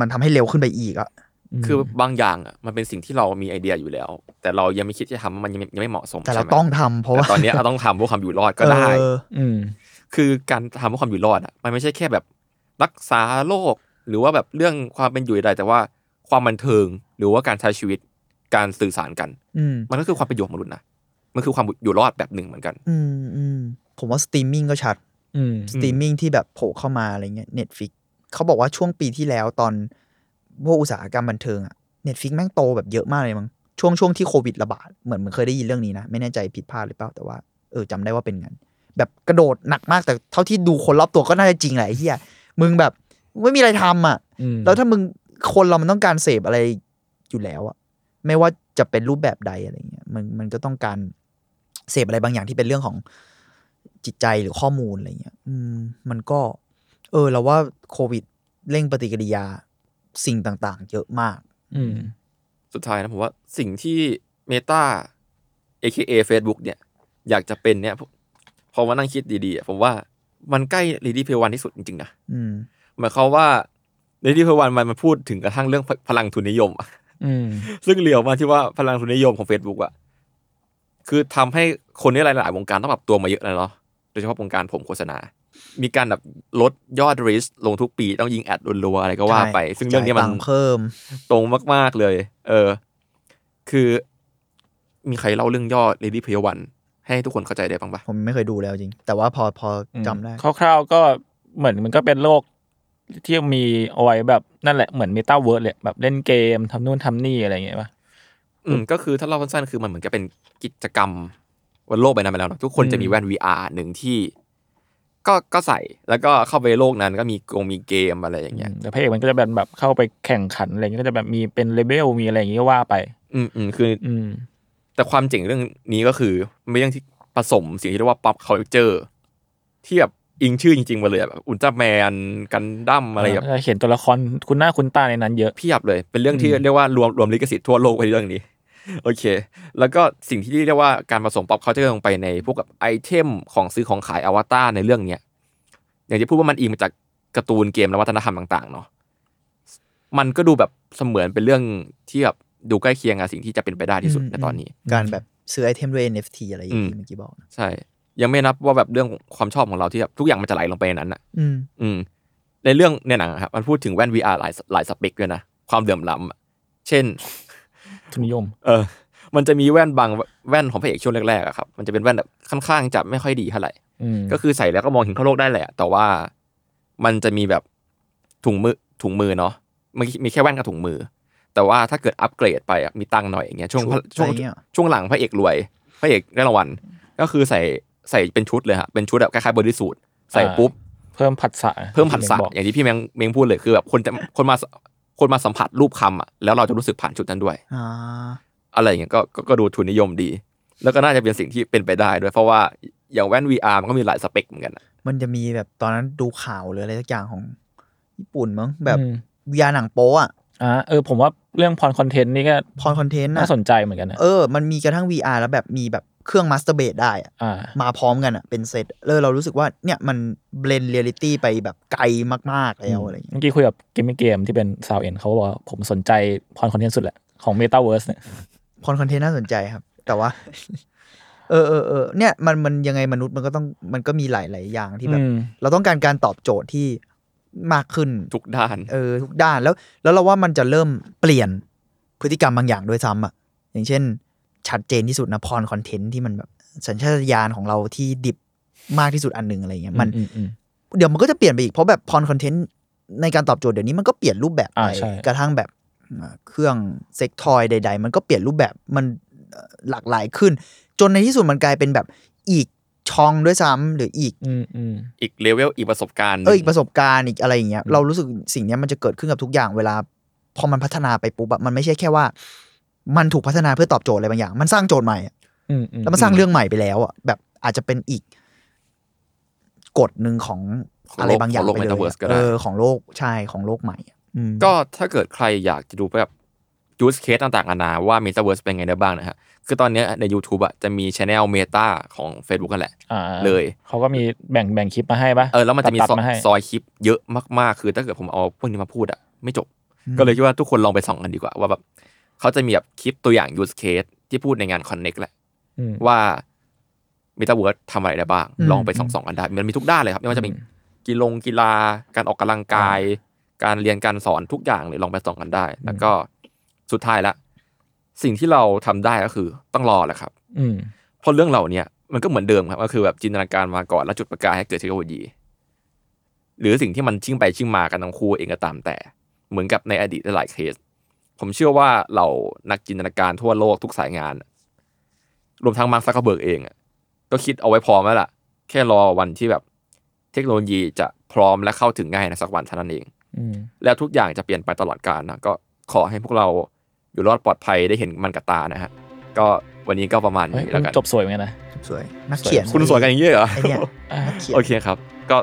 มันทำให้เร็วขึ้นไปอีกอะคือบางอย่างอะมันเป็นสิ่งที่เรามีไอเดียอยู่แล้ว แต่เรายังไม่คิดจะทำมันยังไม่ยังไม่เหมาะสมแต่เราใช่ไหมต้องทำเพราะว่าแต่ตอนเนี้ยเราต้องทำเพื่อความอยู่รอดก็ได้เอออืมคือการทำเพื่อความอยู่รอดอะมันไม่ใช่แค่แบบ รักษาโรคหรือว่าแบบเรื่องความเป็นอยู่ใดแต่ว่าความบันเทิงหรือว่าการใช้ชีวิตการสื่อสารกันอืมมันก็คือความเป็นอยู่ของมนุษย์นะมันคือความอยู่รอดแบบหนึ่งเหมือนกัน อืมอืมผมว่าสตรีมมิ่งก็ชัดอืมสตรีมมิ่งที่แบบโผล่เข้ามาอะไรเงี้ย Netflix เขาบอกว่าช่วงปีที่แล้วตอนพวกอุตสาหกรรมบันเทิงอะ Netflix แม่งโตแบบเยอะมากเลยมั้งช่วงช่วงที่โควิดระบาดเหมือนเหมือนเคยได้ยินเรื่องนี้นะ ไม่แน่ใจผิดพลาดหรือเปล่าแต่ว่าเออจำได้ว่าเป็นงั้น แบบกระโดดหนักมากแต่เท่าที่ดูคนรอบตัวก็น่าจะจริงแหละไอ้เหี้ย มึงแบบไม่มีอะไรทำอะอืมแล้วถ้ามึงคนเรามันต้องการเสพอะไรอยู่แล้วอะไม่ว่าจะเป็นรูปแบบใดอะไรเงี้ย มันมันก็ต้องการเสพอะไรบางอย่างที่เป็นเรื่องของจิตใจหรือข้อมูลอะไรเงี้ย อืม มันก็ เออ เราว่าโควิดเร่งปฏิกิริยาสิ่งต่าง ๆ เยอะมาก อืม สุดท้ายนะผมว่าสิ่งที่ Meta AKA Facebook เนี่ย อยากจะเป็นเนี่ยพอมานั่งคิดดีๆอะผมว่า มันใกล้ Ready Player One ที่สุดจริงๆนะอืมหมายความว่า Ready Player One มันมาพูดถึงกระทั่งเรื่องพลังทุนนิยมอะอืมซึ่งเลียวมากที่ว่าพลังทุนนิยมของ Facebook อะคือทำให้คนในหลาย ๆ วงการต้องปรับตัวมาเยอะเลยเนาะโดยเฉพาะวงการผมโฆษณา มีการแบบลดยอดริสลงทุกปีต้องยิงแอดรัวๆอะไรก็ว่าไป ซึ่งเรื่องนี้มันจ่ายตัค์เพิ่ม ตรงมาก ๆ เลย เออ คือมีใครเล่าเรื่องย่อ Ready Player One ให้ทุกคนเข้าใจได้บ้างปะผมไม่เคยดูแล้วจริง แต่ว่าพอพอจำได้คร่าวๆก็เหมือนมันก็เป็นโลกที่มีเอาไว้แบบนั่นแหละเหมือนเมตาเวิร์ดเลยแบบเล่นเกมทำนู่นทำนี่อะไรอย่างเงี้ยป่ะอืมก็คือถ้าเล่าสั้นๆคือมันเหมือนกับเป็นกิจกรรมบนโลกใบนั้นไปแล้วเนอะทุกคนอืมจะมีแว่น VR หนึ่งที่ ก็ก็ใส่แล้วก็เข้าไปในโลกนั้น ก็มีกงมีเกมอะไรอย่างเงี้ยแต่พระเอกมันก็จะแบบแบบเข้าไปแข่งขันอะไรเงี้ยก็จะแบบมีเป็น level มีอะไรอย่างเงี้ยก็ว่าไป อืมอืมคือ อืม แต่ความเจ๋งเรื่องนี้ก็คือมันเป็นเรื่องที่ผสมสิ่งที่เรียกว่า pop culture ที่แบบอิงชื่อจริงๆมาเลยอะแบบอุลตร้าแมนกันดั้มอะไรแบบจะเห็นตัวละครคุณหน้าคุณตาในนั้นเยอะเพียบเลย เป็นเรื่องที่อืมเรียกว่ารวมรวมลิขสิทธิ์ทั่วโลกไว้ในเรื่องนี้ โอเค แล้วก็สิ่งที่เรียกว่าการผสม pop culture ลงไปในพวกกับไอเทมของซื้อของขายอวตารในเรื่องเนี้ยอย่างที่พูดว่ามันอิงมาจากการ์ตูนเกมและวัฒนธรรมต่างๆเนาะมันก็ดูแบบเสมือนเป็นเรื่องที่แบบ ดูใกล้เคียงกับสิ่งที่จะเป็นไปได้ที่สุดในตอนนี้ การแบบซื้อไอเทมด้วย NFT อะไรอย่างอืที่มเมื่อกี้บอกนะใช่ ยังไม่นับว่าแบบเรื่องความชอบของเราที่แบบทุกอย่างมันจะไหลลงไปในนั้นอะอืมอืมในเรื่องในหนังอะครับมันพูดถึงแว่น VR หลายหลายสเปคด้วยนะความเหลื่อมล้ำอะเช่นทุนนิยม เออ มันจะมีแว่นบางแว่นของพระเอกช่วงแรกๆอะครับ มันจะเป็นแว่นแบบค่อนข้างจะไม่ค่อยดีเท่าไหร่อืมก็คือใส่แล้วก็มองเห็นข้างโลกได้แหละ แต่ว่ามันจะมีแบบถุงมือถุงมือเนาะมันมีแค่แว่นกับถุงมือ แต่ว่าถ้าเกิดอัปเกรดไปอะมีตังค์หน่อยอย่างเงี้ยช่วงชุดช่วงอะไรเงี้ยช่วงหลังพระเอกรวยพระเอกได้รางวัลก็คือใส่ใส่เป็นชุดเลยฮะเป็นชุดแบบคล้ายๆบอดี้สูทใส่ปุ๊บเพิ่มผัสสะเพิ่มผัสสะบอกอย่างที่พี่เมงเมงพูดเลยคือแบบคนจะคนมาคนมาสัมผัสรูปคำอะแล้วเราจะรู้สึกผ่านชุดนั้นด้วยอ่าอะไรอย่างเงี้ยก็ก็ก็ดูทุนนิยมดี แล้วก็น่าจะเป็นสิ่งที่เป็นไปได้ด้วย เพราะว่าอย่างแว่น VR มันก็มีหลายสเปคเหมือนกันอะมันจะมีแบบตอนนั้นดูข่าวหรืออะไรสักอย่างของญี่ปุ่นมั้งแบบอืม VR หนังโป๊อะ อ่าเออผมว่าเรื่อง porn content นี่ก็ porn content น่าอะสนใจเหมือนกันนะเออมันมีกระทั่ง VR แล้วแบบมีแบบเครื่อง masturbate ได้อะอ่ามาพร้อมกันอะเป็นเซตเลยเรารู้สึกว่าเนี่ยมัน blend reality ไปแบบไกลมาก ๆ แล้วอะไรอย่างเงี้ยเมื่อกี้คุยกับเกมเกมที่เป็น sound en เขาบอกว่าผมสนใจ porn content สุดแหละ ของ Metaverse เนี่ยพรคอนเทนต์น่าสนใจครับ แต่ว่า เออเออเออเนี่ยมันมันยังไงมนุษย์มันก็ต้องมันก็มีหลายๆอย่างที่แบบอืมเราต้องการการตอบโจทย์ที่ มากขึ้นทุกด้าน เออทุกด้านแล้ว แล้วเราว่ามันจะเริ่มเปลี่ยนพฤติกรรมบางอย่างด้วยซ้ำอะอย่างเช่น ชัดเจนที่สุดนะพรคอนเทนต์ที่มันแบบสัญชาตญาณของเราที่ดิบมากที่สุดอันหนึ่งอะไรเงี้ยมันอือืมเดี๋ยวมันก็จะเปลี่ยนไปอีกเพราะแบบพรคอนเทนต์ในการตอบโจทย์เดี๋ยวนี้มันก็เปลี่ยนรูปแบบไปอ่าใช่กระทั่งแบบอ่าเครื่องเซ็กทอยใด ๆ มันก็เปลี่ยนรูปแบบมันเอ่อหลากหลายขึ้น จนในที่สุดมันกลายเป็นแบบอีก ช่องด้วยซ้ำหรืออีกอืมอืมอีกเลเวลอีกประสบการณ์หนึ่งเอออีกประสบการณ์อีกอะไรอย่างเงี้ยเรารู้สึกสิ่งเนี้ยมันจะเกิดขึ้นกับทุกอย่างเวลา พอมันพัฒนาไปปุ๊บอะมันไม่ใช่แค่ว่า มันถูกพัฒนาเพื่อตอบโจทย์อะไรบางอย่าง มันสร้างโจทย์ใหม่อะ อืมอืม แล้วมันสร้างเรื่องใหม่ไปแล้วอะแบบอาจจะเป็นอีกกฎหนึ่งของของอะไรบางอย่างของโลกไปเลย Metaverse ก็เอได้อของโลกใช่ของโลกใหม่อะอืมก็ถ้าเกิดใครอยากจะดูแบบ use case ต่างๆนานาว่า Metaverse เป็นไงได้บ้างนะฮะคือตอนเนี้ยใน YouTube อะจะมี Channel Meta ของ Facebook กันแหละอ่าเลยเขาก็มีแบ่งแบ่งคลิปมาให้ปะเออแล้วมันจะมีตัดซอๆมาให้ซอยคลิปเยอะมากๆ คือถ้าเกิดผมเอาพวกนี้มาพูดอะไม่จบ ก็เลยคิดว่าทุกคนลองไปส่องกันดีกว่า ว่าแบบเขาจะมีแบบคลิปตัวอย่าง use case ที่พูดในงาน Connect แหละอืมว่า Metaverse ทำอะไรได้บ้างอืมลองไปส่องๆกันได้มันมีทุกด้านเลยครับไม่ว่าจะเป็นกีฬงกีฬาการออกกำลังกาย การเรียนการสอนทุกอย่างเลยลองไปส่องกันได้ แล้วก็ สุดท้ายละ สิ่งที่เราทำได้ก็คือต้องรอแหละครับ อืมเพราะเรื่องเหล่าเนี้ยมันก็เหมือนเดิมครับ ก็คือแบบจินตนาการมาก่อนแล้วจุดประกายให้เกิดเทคโนโลยี หรือสิ่งที่มันชิ่งไปชิ่งมากันทั้งคู่เองก็ตามแต่ เหมือนกับในอดีตหลายเคส ผมเชื่อว่าเรานักจินตนาการทั่วโลกทุกสายงาน รวมทั้งมาร์คซักเคอร์เบิร์กเองอะก็คิดเอาไว้พร้อมแล้วล่ะ แค่รอวันที่แบบเทคโนโลยีจะพร้อมและเข้าถึงง่ายในสักวันเท่านั้นเองอืมแล้วทุกอย่างจะเปลี่ยนไปตลอดกาลนะก็ขอให้พวกเรา อยู่รอดปลอดภัยได้เห็นมันกับตานะฮะก็วันนี้ก็ประมาณเฮ้ยนี้แล้วกันจบสวยเหมือนกันนะสวยนักเขียนคุณสวยกันอย่างนี้เหรอไอเนี่ยอ่านักเขียนโอเคครับ ก็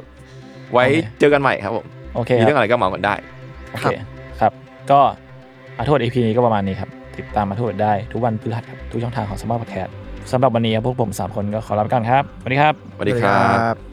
ไว้โอเคเจอกันใหม่ครับผมโอเคมีคเรื่รัอบงอะไรก็เมากันได้โอเคครับก็อาโทษ EP นี้ก็ประมาณนี้ครับ ติดตามมาโทษได้ทุกวันพฤหัสครับทุกช่องทางของสมาร์ทพอดแคสต์สำหรับวันนี้ครับพวกผม 3 คนก็ขอลาไปก่อนครับสวัสดีครับสวัสดีครับบ